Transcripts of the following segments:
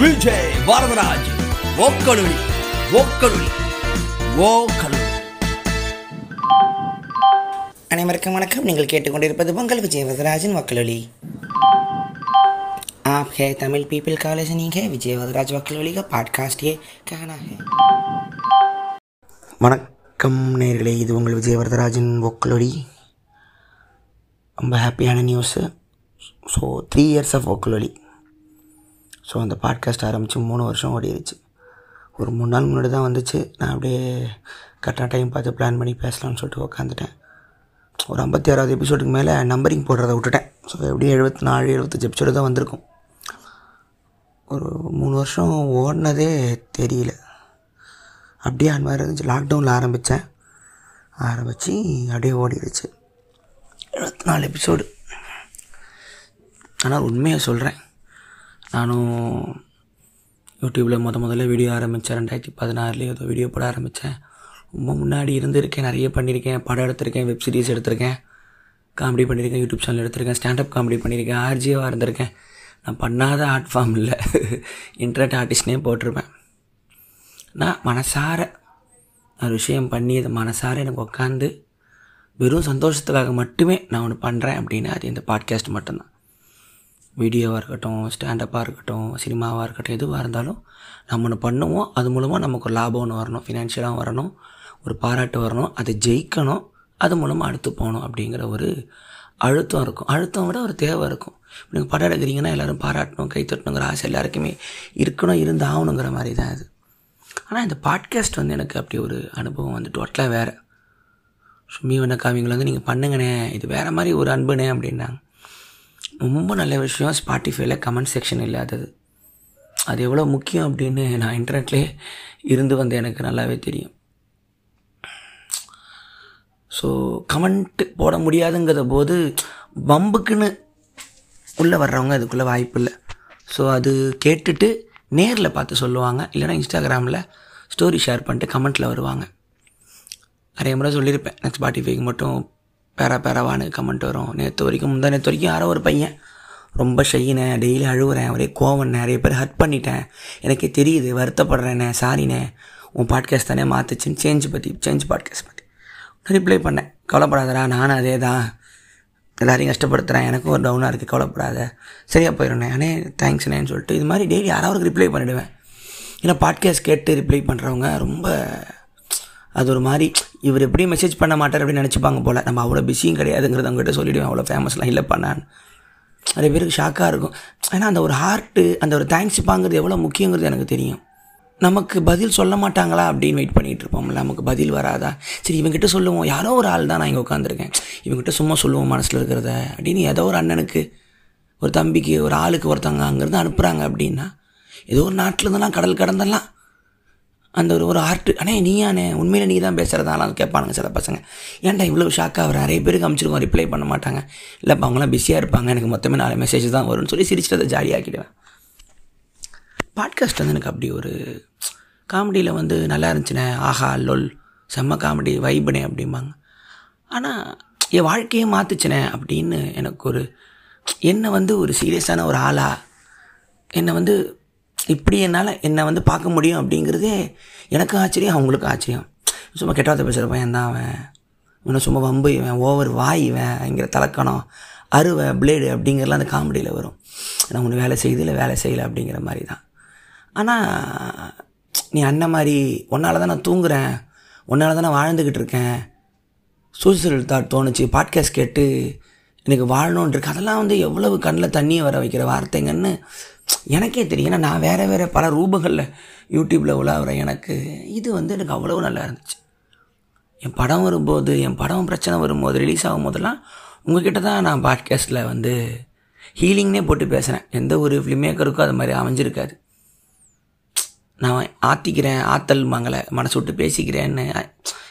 விஜய் வரதராஜ் ஓக்கலுளி ஓக்கலுளி ஓக்கலுளி அனைவருக்கும் வணக்கம் நீங்கள் கேட்டுக்கொண்டிருப்பது பொங்கல் விஜய் வரதராஜன் வக்கலொலி आप है तमिल पीपल का लिसनिंग है विजय वदराज वकलोली का पॉडकास्ट ये कहना है வணக்கம் நேர்களே இது உங்கள் விஜய் வரதராஜன் ஒக்கலொடி ரொம்ப ஹாப்பியான news so three years of ஒக்கலொலி so அந்த பாட்காஸ்ட் ஆரம்பித்து மூணு வருஷம் ஓடிடுச்சு ஒரு மூணு நாள் முன்னாடி தான் வந்துச்சு. நான் அப்படியே கரெக்டாக டைம் பார்த்து பிளான் பண்ணி பேசலாம்னு சொல்லிட்டு உட்காந்துட்டேன் ஒரு ஐம்பத்தி ஆறாவது எபிசோடுக்கு மேலே நம்பரிங் போடுறதை விட்டுட்டேன். ஸோ எப்படியும் எழுபத்தி நாலு எழுபத்தஞ்சு எபிசோடு தான் வந்திருக்கும். ஒரு மூணு வருஷம் ஓடினதே தெரியல. அப்படியே அந்த மாதிரி இருந்துச்சு. லாக்டவுனில் ஆரம்பித்தேன் ஆரம்பித்து அப்படியே ஓடிடுச்சு எழுபத்தி நாலு எபிசோடு ஆனால் உண்மையை சொல்கிறேன் நானும் யூடியூப்பில் முத முதல்ல வீடியோ ஆரம்பித்தேன் ரெண்டாயிரத்தி பதினாறுலேயே ஏதோ வீடியோ போட ஆரம்பித்தேன் ரொம்ப முன்னாடி இருந்திருக்கேன். நிறைய பண்ணியிருக்கேன். படம் எடுத்திருக்கேன். வெப் சீரிஸ் எடுத்திருக்கேன். காமெடி பண்ணியிருக்கேன். யூடியூப் சேனல் எடுத்திருக்கேன். ஸ்டாண்டப் காமெடி பண்ணியிருக்கேன். ஆர்ஜியாக இருந்திருக்கேன். நான் பண்ணாத ஆர்ட் ஃபார்ம் இல்லை. இன்டர்நெட் ஆர்டிஸ்ட்னே போட்டிருப்பேன். நான் மனசார ஒரு விஷயம் பண்ணி அதை மனசார எனக்கு உட்காந்து வெறும் சந்தோஷத்துக்காக மட்டுமே நான் ஒன்று பண்ணுறேன் அப்படின்னா அது இந்த பாட்காஸ்ட் மட்டும்தான். வீடியோவாக இருக்கட்டும் ஸ்டாண்டப்பாக இருக்கட்டும் சினிமாவாக இருக்கட்டும் எதுவாக இருந்தாலும் நம்ம ஒன்று பண்ணுவோம். அது மூலமாக நமக்கு ஒரு லாபம் ஒன்று வரணும் ஃபினான்ஷியலாக வரணும் ஒரு பாராட்டு வரணும் அதை ஜெயிக்கணும் அது மூலமாக அடுத்து போகணும் அப்படிங்கிற ஒரு அழுத்தம் இருக்கும். அழுத்தம் விட ஒரு தேவை இருக்கும். நீங்கள் படம் எடுக்கிறீங்கன்னா எல்லோரும் பாராட்டணும் கை தட்டணுங்கிற ஆசை எல்லாருக்குமே இருக்கணும் இருந்து ஆகணுங்கிற மாதிரி தான் அது. ஆனால் இந்த பாட்காஸ்ட் வந்து எனக்கு அப்படி ஒரு அனுபவம் வந்து டோட்டலாக வேறு. சும்மி வண்ண வந்து நீங்கள் பண்ணுங்கண்ணே இது வேறு மாதிரி ஒரு அன்புண்ணே அப்படின்னாங்க. ரொம்ப நல்ல விஷயம். ஸ்பாட்டிஃபைல கமெண்ட் செக்ஷன் இல்லாதது. அது எவ்வளோ முக்கியம் அப்படின்னு நான் இன்டர்நெட்லேயே இருந்து வந்து எனக்கு நல்லாவே தெரியும். ஸோ கமெண்ட் போட முடியாதுங்கிற போது பம்புக்குன்னு உள்ளே வர்றவங்க அதுக்குள்ளே வாய்ப்பு இல்லை. ஸோ அது கேட்டுட்டு நேரில் பார்த்து சொல்லுவாங்க. இல்லைனா இன்ஸ்டாகிராமில் ஸ்டோரி ஷேர் பண்ணிட்டு கமெண்ட்டில் வருவாங்க. நிறைய முறை சொல்லியிருப்பேன். நெக்ஸ்ட் ஸ்பாட்டிஃபைக்கு மட்டும் பேரா பேரவான்னு கமெண்ட் வரும். நேற்று வரைக்கும் முந்தா நேற்று வரைக்கும் யாரோ ஒரு பையன் ரொம்ப ஷையினேன் டெய்லி அழுகுறேன் ஒரே கோவம் நிறைய பேர் ஹர்ட் பண்ணிட்டேன். எனக்கே தெரியுது வருத்தப்படுறேனே சாரிண்ணே உன் பாட்காஸ்ட் தானே மாற்றுச்சுன்னு சேஞ்ச் பற்றி சேஞ்ச் பாட்காஸ்ட் பற்றி ரிப்ளை பண்ணேன். கவலைப்படாதடா நானும் அதே தான் எல்லாரையும் கஷ்டப்படுத்துகிறேன் எனக்கும் ஒரு டவுனாக இருக்குது கவலைப்படாத. சரியாக போயிடுண்ணே அண்ணே தேங்க்ஸ்ண்ணேன்னு சொல்லிட்டு இது மாதிரி டெய்லி யாராவது ரிப்ளை பண்ணிவிடுவேன் ஏன்னா பாட்காஸ்ட் கேட்டு ரிப்ளை பண்ணுறவங்க ரொம்ப அது ஒரு மாதிரி இவர் எப்படி மெசேஜ் பண்ண மாட்டார் அப்படின்னு நினச்சிப்பாங்க போல். நம்ம அவ்வளோ பிஸியும் கிடையாதுங்கிறது அவங்ககிட்ட சொல்லிவிடுவேன் அவ்வளோ ஃபேமஸ்லாம் இல்லை பண்ணான் நிறைய பேருக்கு ஷாக்காக இருக்கும். ஏன்னா அந்த ஒரு ஹார்ட்டு அந்த ஒரு தேங்க்ஸ் பாங்கிறது எவ்வளோ முக்கியங்கிறது எனக்கு தெரியும். நமக்கு பதில் சொல்ல மாட்டாங்களா அப்படின்னு வெயிட் பண்ணிகிட்டு இருப்போம்ல. நமக்கு பதில் வராதா? சரி இவங்ககிட்ட சொல்லுவோம். யாரோ ஒரு ஆள் தான் நான் இங்கே உட்காந்துருக்கேன் இவங்ககிட்ட சும்மா சொல்லுவோம் மனசில் இருக்கிறத. அப்படின்னு ஏதோ ஒரு அண்ணனுக்கு ஒரு தம்பிக்கு ஒரு ஆளுக்கு ஒருத்தவங்க அங்கேருந்து அனுப்புகிறாங்க அப்படின்னா ஏதோ ஒரு நாட்டில் இருந்தெல்லாம் கடல் கடந்தெல்லாம் அந்த ஒரு ஒரு ஆர்ட்டு அண்ணே நீயானே உண்மையில் நீ தான் பேசுகிறதாலாம் கேட்பானுங்க சில பசங்க. ஏன்டா இவ்வளோ ஷாக்காக அவர் நிறைய பேருக்கு அமைச்சிருக்கோம் ரிப்ளை பண்ண மாட்டாங்க. இல்லைப்பா அவங்களாம் பிஸியாக இருப்பாங்க. எனக்கு மொத்தமே நாலு மெசேஜ் தான் வரும்னு சொல்லி சிரிச்சுட்டு அதை ஜாலியாக்கிடுவேன் பாட்காஸ்ட் வந்து எனக்கு அப்படி ஒரு காமெடியில் வந்து நல்லா இருந்துச்சுண்ணே. ஆஹா லொல் செம்ம காமெடி வைபுனே அப்படிம்பாங்க. ஆனால் என் வாழ்க்கையே மாற்றுச்சுனே அப்படின்னு எனக்கு ஒரு என்னை வந்து ஒரு சீரியஸான ஒரு ஆளாக என்னை வந்து இப்படி என்னால் என்னை வந்து பார்க்க முடியும் அப்படிங்கிறதே எனக்கு ஆச்சரியம் அவங்களுக்கும் ஆச்சரியம். சும்மா கெட்டாத பேசுகிற பையன் தான் அவன். இன்னும் சும்மா வம்பு இவன் ஓவர் வாய் இவன் இங்கிற தலக்கணம் அருவை பிளேடு அப்படிங்கிறலாம் அந்த காமெடியில் வரும். நான் ஒன்று வேலை செய்யுது இல்லை வேலை செய்யலை அப்படிங்கிற மாதிரி தான். ஆனால் நீ அண்ணன் மாதிரி ஒன்றால் தான் நான் தூங்குறேன் ஒன்றால் தான் நான் வாழ்ந்துக்கிட்டு இருக்கேன். சூசைடல் தாட் தோணுச்சு பாட்காஸ்ட் கேட்டு எனக்கு வாழணுன்ட்ருக்கு அதெல்லாம் வந்து எவ்வளவு கண்ணில் தண்ணியை வர வைக்கிற வார்த்தைங்கன்னு எனக்கே தெரியும். ஏன்னா நான் வேறு வேறு பல ரூபங்களில் யூடியூப்பில் உலாவுற எனக்கு இது வந்து எனக்கு அவ்வளோ நல்லா இருந்துச்சு. என் படம் வரும்போது என் படம் பிரச்சனை வரும்போது ரிலீஸ் ஆகும் போதெல்லாம் உங்ககிட்ட தான் நான் பாட்காஸ்ட்டில் வந்து ஹீலிங்னே போட்டு பேசுகிறேன் எந்த ஒரு ஃபிலிம் மேக்கருக்கும் அது மாதிரி அமைஞ்சிருக்காது. நான் ஆற்றிக்கிறேன் ஆத்தல் மங்களை மனசு விட்டு பேசிக்கிறேன்னு.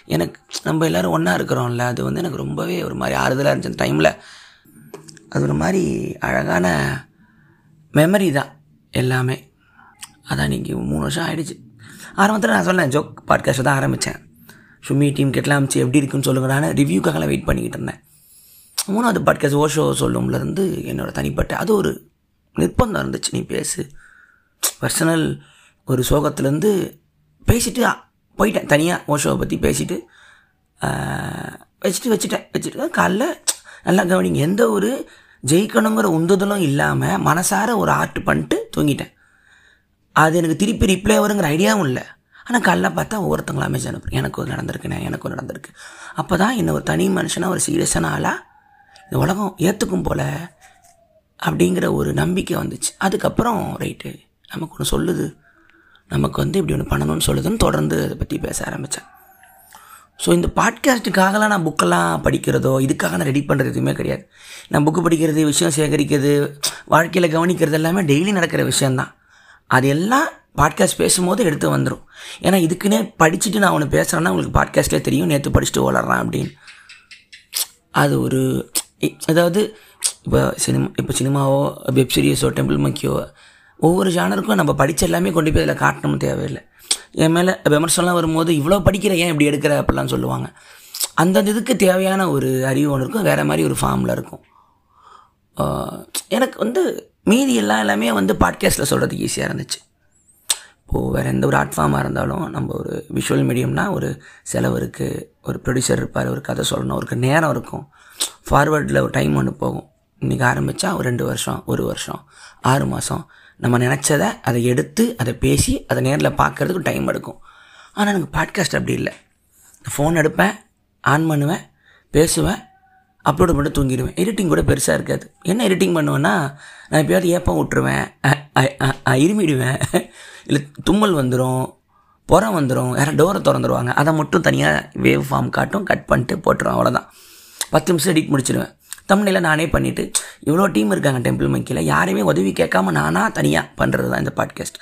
எனக்கு நம்ம எல்லோரும் ஒன்றா இருக்கிறோம்ல அது வந்து எனக்கு ரொம்பவே ஒரு மாதிரி ஆறுதலாக இருந்துச்சு அந்த டைமில் அது ஒரு மாதிரி அழகான மெமரி தான் எல்லாமே. அதான் நீங்கள் மூணு வருஷம் ஆகிடுச்சு ஆரம்பத்தில் நான் சொன்னேன் ஜோக் பாட்காஸ்ட் தான் ஆரம்பித்தேன் சுமி டீம் கெட்டலாம் அமிச்சு எப்படி இருக்குன்னு சொல்லுங்கடான்னு ரிவ்யூக்காகலாம் வெயிட் பண்ணிக்கிட்டு இருந்தேன். மூணாவது பாட்காஸ்ட் ஓஷோ சொல்லும்லேருந்து என்னோடய தனிப்பட்ட அது ஒரு நிர்பந்தம் இருந்துச்சு நீ பேசு. பர்சனல் ஒரு சோகத்துலேருந்து பேசிட்டு போயிட்டேன் தனியாக ஓஷோவை பற்றி பேசிட்டு வச்சுட்டு வச்சுட்டேன் வச்சுட்டு காலைல நல்லா கவனிங்க எந்த ஒரு ஜெயிக்கணுங்கிற உந்துதலும் இல்லாமல் மனசார ஒரு ஆர்ட் பண்ணிட்டு தூங்கிட்டேன். அது எனக்கு திருப்பி ரிப்ளை வருங்கிற ஐடியாவும் இல்லை. ஆனால் காலைல பார்த்தா ஒவ்வொருத்தங்களா மெசேஜ் அனுப்புகிறேன் எனக்கு ஒரு நடந்திருக்குண்ணே எனக்கு ஒரு நடந்திருக்கு. அப்போ தான் என்ன ஒரு தனி மனுஷனாக ஒரு சீரியஸான ஆளாக இந்த உலகம் ஏற்றுக்கும் போல் அப்படிங்கிற ஒரு நம்பிக்கை வந்துச்சு. அதுக்கப்புறம் ரைட்டு நமக்கு ஒன்று சொல்லுது. நமக்கு வந்து இப்படி ஒன்று பண்ணணும்னு சொல்லுதுன்னு தொடர்ந்து அதை பற்றி பேச ஆரம்பித்தேன் ஸோ இந்த பாட்காஸ்ட்டுக்காகலாம் நான் புக்கெல்லாம் படிக்கிறதோ இதுக்காக நான் ரெடி பண்ணுறது எதுவுமே கிடையாது. நான் புக்கு படிக்கிறது விஷயம் சேகரிக்கிறது வாழ்க்கையில் கவனிக்கிறது எல்லாமே டெய்லி நடக்கிற விஷயந்தான் அது எல்லாம் பாட்காஸ்ட் பேசும்போது எடுத்து வந்துடும் ஏன்னா இதுக்குன்னே படிச்சுட்டு நான் அவனை பேசுகிறேன்னா உங்களுக்கு பாட்காஸ்ட்லேயே தெரியும் நேற்று படிச்சுட்டு வளர்றான் அப்படின்னு. அது ஒரு அதாவது இப்போ சினிமா இப்போ சினிமாவோ வெப் சீரியஸோ டெம்பிள் மக்கியோ ஒவ்வொரு ஜானருக்கும் நம்ம படித்த எல்லாமே கொண்டு போய் அதில் காட்டணும் தேவையில்லை. என் மேலே விமர்சனம்லாம் வரும்போது இவ்வளோ படிக்கிற ஏன் இப்படி எடுக்கிற? அப்படிலாம் சொல்லுவாங்க. அந்தந்த இதுக்கு தேவையான ஒரு அறிவு ஒன்று இருக்கும். வேறு மாதிரி ஒரு ஃபார்மில் இருக்கும். எனக்கு வந்து மீதி எல்லாம் எல்லாமே வந்து பாட்காஸ்ட்டில் சொல்கிறதுக்கு ஈஸியாக இருந்துச்சு. இப்போது வேறு எந்த ஒரு ஆர்ட் ஃபார்மாக இருந்தாலும் நம்ம ஒரு விஷுவல் மீடியம்னா ஒரு செலவு இருக்குது ஒரு ப்ரொடியூசர் இருப்பார் ஒரு கதை சொல்லணும். ஒரு நேரம் இருக்கும். ஃபார்வர்டில் ஒரு டைம் ஒன்று போகும். இன்றைக்கி ஆரம்பித்தா ஒரு ரெண்டு வருஷம் ஒரு வருஷம் ஆறு மாதம் நம்ம நினச்சதை அதை எடுத்து அதை பேசி அதை நேரில் பார்க்கறதுக்கு டைம் எடுக்கும். ஆனால் எனக்கு பாட்காஸ்ட் அப்படி இல்லை. ஃபோன் எடுப்பேன் ஆன் பண்ணுவேன் பேசுவேன் அப்லோடு பண்ணிட்டு தூங்கிடுவேன். எடிட்டிங் கூட பெருசாக இருக்காது. என்ன எடிட்டிங் பண்ணுவேன்னா நான் எப்பயாவது ஏப்பம் விட்டுருவேன் இருமிடுவேன். இல்லை தும்மல் வந்துடும் புறம் வந்துடும் யாரும் டோரை திறந்துருவாங்க. அதை மட்டும் தனியாக வேவ் ஃபார்ம் காட்டும் கட் பண்ணிட்டு போட்டுருவேன் அவ்வளோதான் பத்து நிமிஷம் எடிட் முடிச்சிடுவேன் தமிழில் நானே பண்ணிவிட்டு இவ்வளோ டீம் இருக்காங்க டெம்பிள் மங்கியில் யாரையுமே உதவி கேட்காம நானாக தனியாக பண்ணுறது தான் இந்த பாட்காஸ்ட்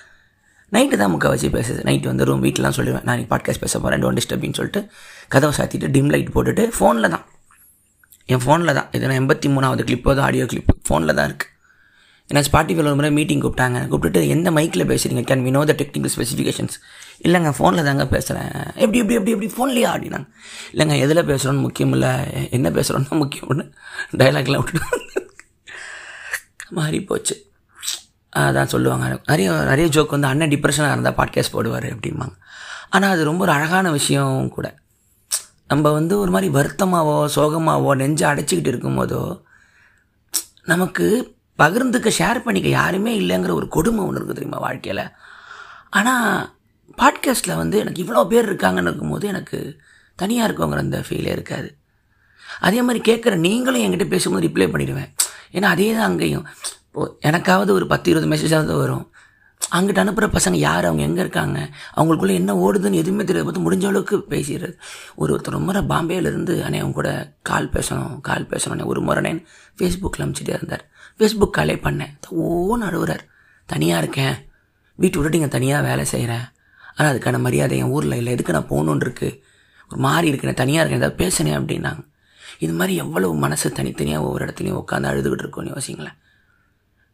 நைட்டு தான் முக்கால்வாசி பேசுது. நைட்டு வந்து ரூம் வீட்டிலாம் சொல்லிடுவேன். நான் பாட்காஸ்ட் பேச போகிறேன் டோன் டிஸ்டர்பின்னு சொல்லிட்டு கதவை சாத்திட்டு டிம் லைட் போட்டுட்டு ஃபோனில் தான். என் ஃபோனில் தான். இது நான் எண்பத்தி மூணாவது கிளிப்போ தான் ஆடியோ கிளிப் ஃபோனில் தான் இருக்குது ஏன்னா ஸ்பாட்டிஃபைல ஒரு முறை மீட்டிங் கூப்பிட்டாங்க. கூப்பிட்டுட்டு எந்த மைக்கில் பேசுகிறீங்க can we know the technical specifications இல்லைங்க ஃபோனில் தாங்க பேசுகிறேன் எப்படி எப்படி எப்படி எப்படி? ஃபோன்லேயே ஆடினாங்க. இல்லைங்க எதில் பேசுகிறோன்னு முக்கியம் இல்லை. என்ன பேசுகிறோன்னு முக்கியம்னு டைலாக்லாம் விட்டுட்டு மாறி போச்சு. அதான் சொல்லுவாங்க. நிறைய நிறைய ஜோக் வந்து அண்ணன் டிப்ரெஷனாக இருந்தால் பாட்காஸ்ட் போடுவார் அப்படிம்பாங்க. ஆனால் அது ரொம்ப ஒரு அழகான விஷயம் கூட. நம்ம வந்து ஒரு மாதிரி வருத்தமாகவோ சோகமாகவோ நெஞ்சை அடைச்சிக்கிட்டு இருக்கும்போதோ நமக்கு பகிர்ந்துக்க ஷேர் பண்ணிக்க யாருமே இல்லைங்கிற ஒரு கொடுமை ஒன்று இருக்குது தெரியுமா வாழ்க்கையில்? ஆனால் பாட்காஸ்ட்டில் வந்து எனக்கு இவ்வளோ பேர் இருக்காங்கன்னு இருக்கும்போது எனக்கு தனியாக இருக்கவங்கிற அந்த ஃபீலே இருக்காது. அதே மாதிரி கேட்குற நீங்களும் என்கிட்ட பேசும்போது ரிப்ளை பண்ணிடுவேன். ஏன்னா அதே தான் அங்கேயும். இப்போது எனக்காவது ஒரு பத்து இருபது மெசேஜாவது வரும். அங்கிட்ட அனுப்புகிற பசங்க யார்? அவங்க எங்கே இருக்காங்க? அவங்களுக்குள்ளே என்ன ஓடுதுன்னு எதுவுமே தெரியாது பார்த்து முடிஞ்ச அளவுக்கு பேசிடுறது. ஒரு ஒருத்தர் ரொம்ப முறை பாம்பேலேருந்து அண்ணே அவங்க கூட கால் பேசணும் கால் பேசணும் ஒரு முறை நேன் ஃபேஸ்புக்கில் அனுப்பிச்சிட்டே இருந்தார். ஃபேஸ்புக் காலே பண்ணேன். ஓன்னு அழுகுறார் தனியாக இருக்கேன். வீட்டு விட்டுட்டு இங்கே தனியாக வேலை செய்கிறேன் ஆனால் அதுக்கான மரியாதை என் ஊரில் இல்லை. எதுக்கு நான் போகணுன்னுருக்கு ஒரு மாறி இருக்கேன் தனியாக இருக்கேன். ஏதாவது பேசினேன் அப்படின்னாங்க. இது மாதிரி எவ்வளவு மனசு தனித்தனியாக ஒவ்வொரு இடத்துலையும் உட்காந்து அழுதுகிட்டு இருக்கோன்னு யோசிங்களேன்.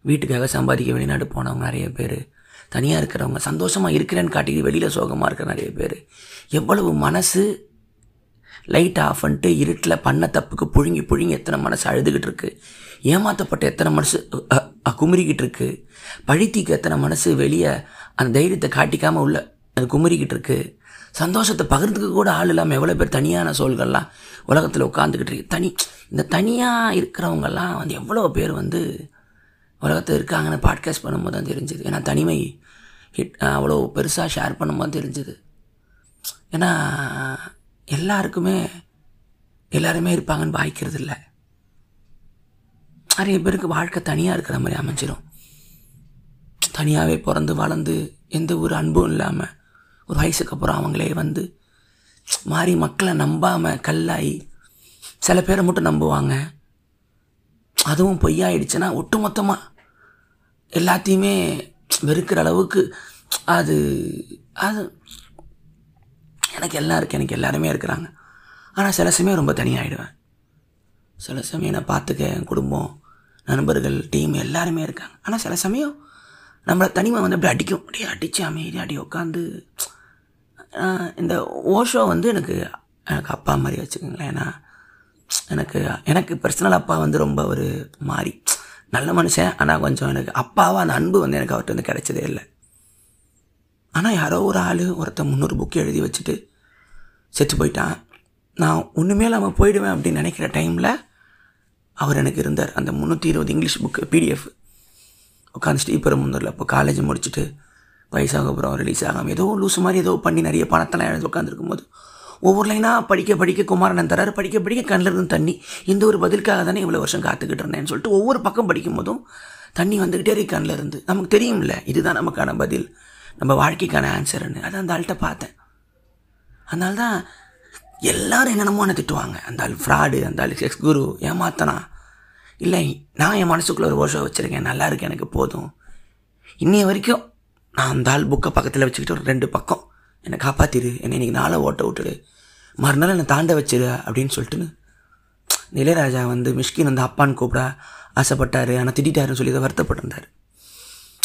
வீட்டுக்காக சம்பாதிக்க வெளிநாடு போனவங்க நிறைய பேர். தனியாக இருக்கிறவங்க சந்தோஷமாக இருக்கிறேன்னு காட்டிட்டு வெளியில் சோகமாக இருக்கிற நிறைய பேர். எவ்வளவு மனசு லைட் ஆஃப் பண்ணிட்டு இருட்டில் பண்ண தப்புக்கு புழுங்கி புழுங்கி எத்தனை மனசு அழுதுகிட்டு இருக்கு? ஏமாற்றப்பட்ட எத்தனை மனசு குமுறிக்கிட்டு இருக்கு? பழித்திக்கு எத்தனை மனசு வெளியே அந்த தைரியத்தை காட்டிக்காமல் உள்ள அது குமரிக்கிட்டு இருக்கு. சந்தோஷத்தை பகிர்ந்துக்க கூட ஆள் இல்லாமல் எவ்வளோ பேர் தனியான சோல்கள்லாம் உலகத்தில் உட்காந்துக்கிட்டு இருக்கு. தனி இந்த தனியாக இருக்கிறவங்கெல்லாம் வந்து எவ்வளோ பேர் வந்து உலகத்தில் இருக்காங்கன்னு பாட்காஸ்ட் பண்ணும்போது தான் தெரிஞ்சுது. ஏன்னா தனிமை ஹிட் அவ்வளோ பெருசாக ஷேர் பண்ணும்போது தெரிஞ்சுது. ஏன்னா எல்லாருக்குமே எல்லாருமே இருப்பாங்கன்னு வாய்க்கிறது இல்லை. நிறைய பேருக்கு வாழ்க்கை தனியாக இருக்கிற மாதிரி அமைஞ்சிடும் தனியாகவே பிறந்து வளர்ந்து எந்த ஒரு அன்பும் இல்லாமல் ஒரு வயசுக்கு அப்புறம் அவங்களே வந்து மாறி மக்களை நம்பாமல் கல்லாகி சில பேரை மட்டும் நம்புவாங்க. அதுவும் பொய்யாயிடுச்சுன்னா ஒட்டுமொத்தமாக எல்லாத்தையுமே வெறுக்கிற அளவுக்கு அது அது எனக்கு எல்லாம் இருக்குது எனக்கு எல்லாருமே இருக்கிறாங்க. ஆனால் சில சமயம் ரொம்ப தனியாகிடுவேன் சில சமயம் என்னை பார்த்துக்க என் குடும்பம் நண்பர்கள் டீம் எல்லாருமே இருக்காங்க. ஆனால் சில சமயம் நம்மளை தனிமை வந்து அப்படியே அடிக்கும். அப்படியே அடித்து அமைதி அடி உட்காந்து இந்த ஓஷோ வந்து எனக்கு எனக்கு அப்பா மாதிரி வச்சுக்கோங்களேன். ஏன்னா எனக்கு எனக்கு பர்சனல் அப்பா வந்து ரொம்ப ஒரு மாறி. நல்ல மனுஷன் ஆனால் கொஞ்சம் எனக்கு அப்பாவாக அந்த அன்பு வந்து எனக்கு அவர்கிட்ட வந்து கிடைச்சதே இல்லை. ஆனால் யாரோ ஒரு ஆள் ஒருத்தன் முந்நூறு புக்கு எழுதி வச்சுட்டு செத்து போயிட்டான். நான் ஒன்றுமே இல்லாமல் போயிடுவேன் அப்படின்னு நினைக்கிற டைமில் அவர் எனக்கு இருந்தார். அந்த முந்நூற்றி இருபது இங்கிலீஷ் புக்கு பிடிஎஃப் உட்காந்துட்டு இப்போ முந்நூறில் இப்போ காலேஜ் முடிச்சுட்டு வயசாக அப்புறம் ரிலீஸ் ஆகாமல் ஏதோ லூஸ் மாதிரி ஏதோ பண்ணி நிறைய பணத்தெல்லாம் எழுதி உட்காந்துருக்கும் போது ஒவ்வொரு லைனாக படிக்க படிக்க குமாரனன் தரார் படிக்க படிக்க கண்ணில் இருந்து தண்ணி. இந்த ஒரு பதிலுக்காக தானே இவ்வளோ வருஷம் காத்துக்கிட்டு இருந்தேன்னு சொல்லிட்டு ஒவ்வொரு பக்கம் படிக்கும் போதும் தண்ணி வந்துக்கிட்டே இருக்கு கண்ணில் இருந்து. நமக்கு தெரியும்ல இதுதான் நமக்கான பதில். நம்ம வாழ்க்கைக்கான ஆன்சர்னு அதை அந்த ஆள்கிட்ட பார்த்தேன். அதனால தான் எல்லாரும் என்னென்னமோ என்ன திட்டுவாங்க. அந்த ஆள் ஃப்ராடு அந்த ஆள் செக்ஸ் குரு ஏமாத்தனா இல்லை நான் என் மனசுக்குள்ளே ஒரு ஓஷோ வச்சுருக்கேன். நல்லா இருக்கு எனக்கு போதும். இன்னைய வரைக்கும் நான் அந்த ஆள் புக்கை பக்கத்தில் வச்சுக்கிட்டு ஒரு ரெண்டு பக்கம். என்னை காப்பாற்றிடு என்னை இன்னைக்கு நாளை ஓட்ட விட்டுடு. மறுநாள் என்னை தாண்ட வச்சிரு அப்படின்னு சொல்லிட்டுன்னு நிலையராஜா இளையராஜா வந்து மிஷ்கின் வந்து அப்பான்னு கூப்பிட ஆசைப்பட்டார். ஆனால் திட்டாருன்னு சொல்லி தான் வருத்தப்பட்டிருந்தார்.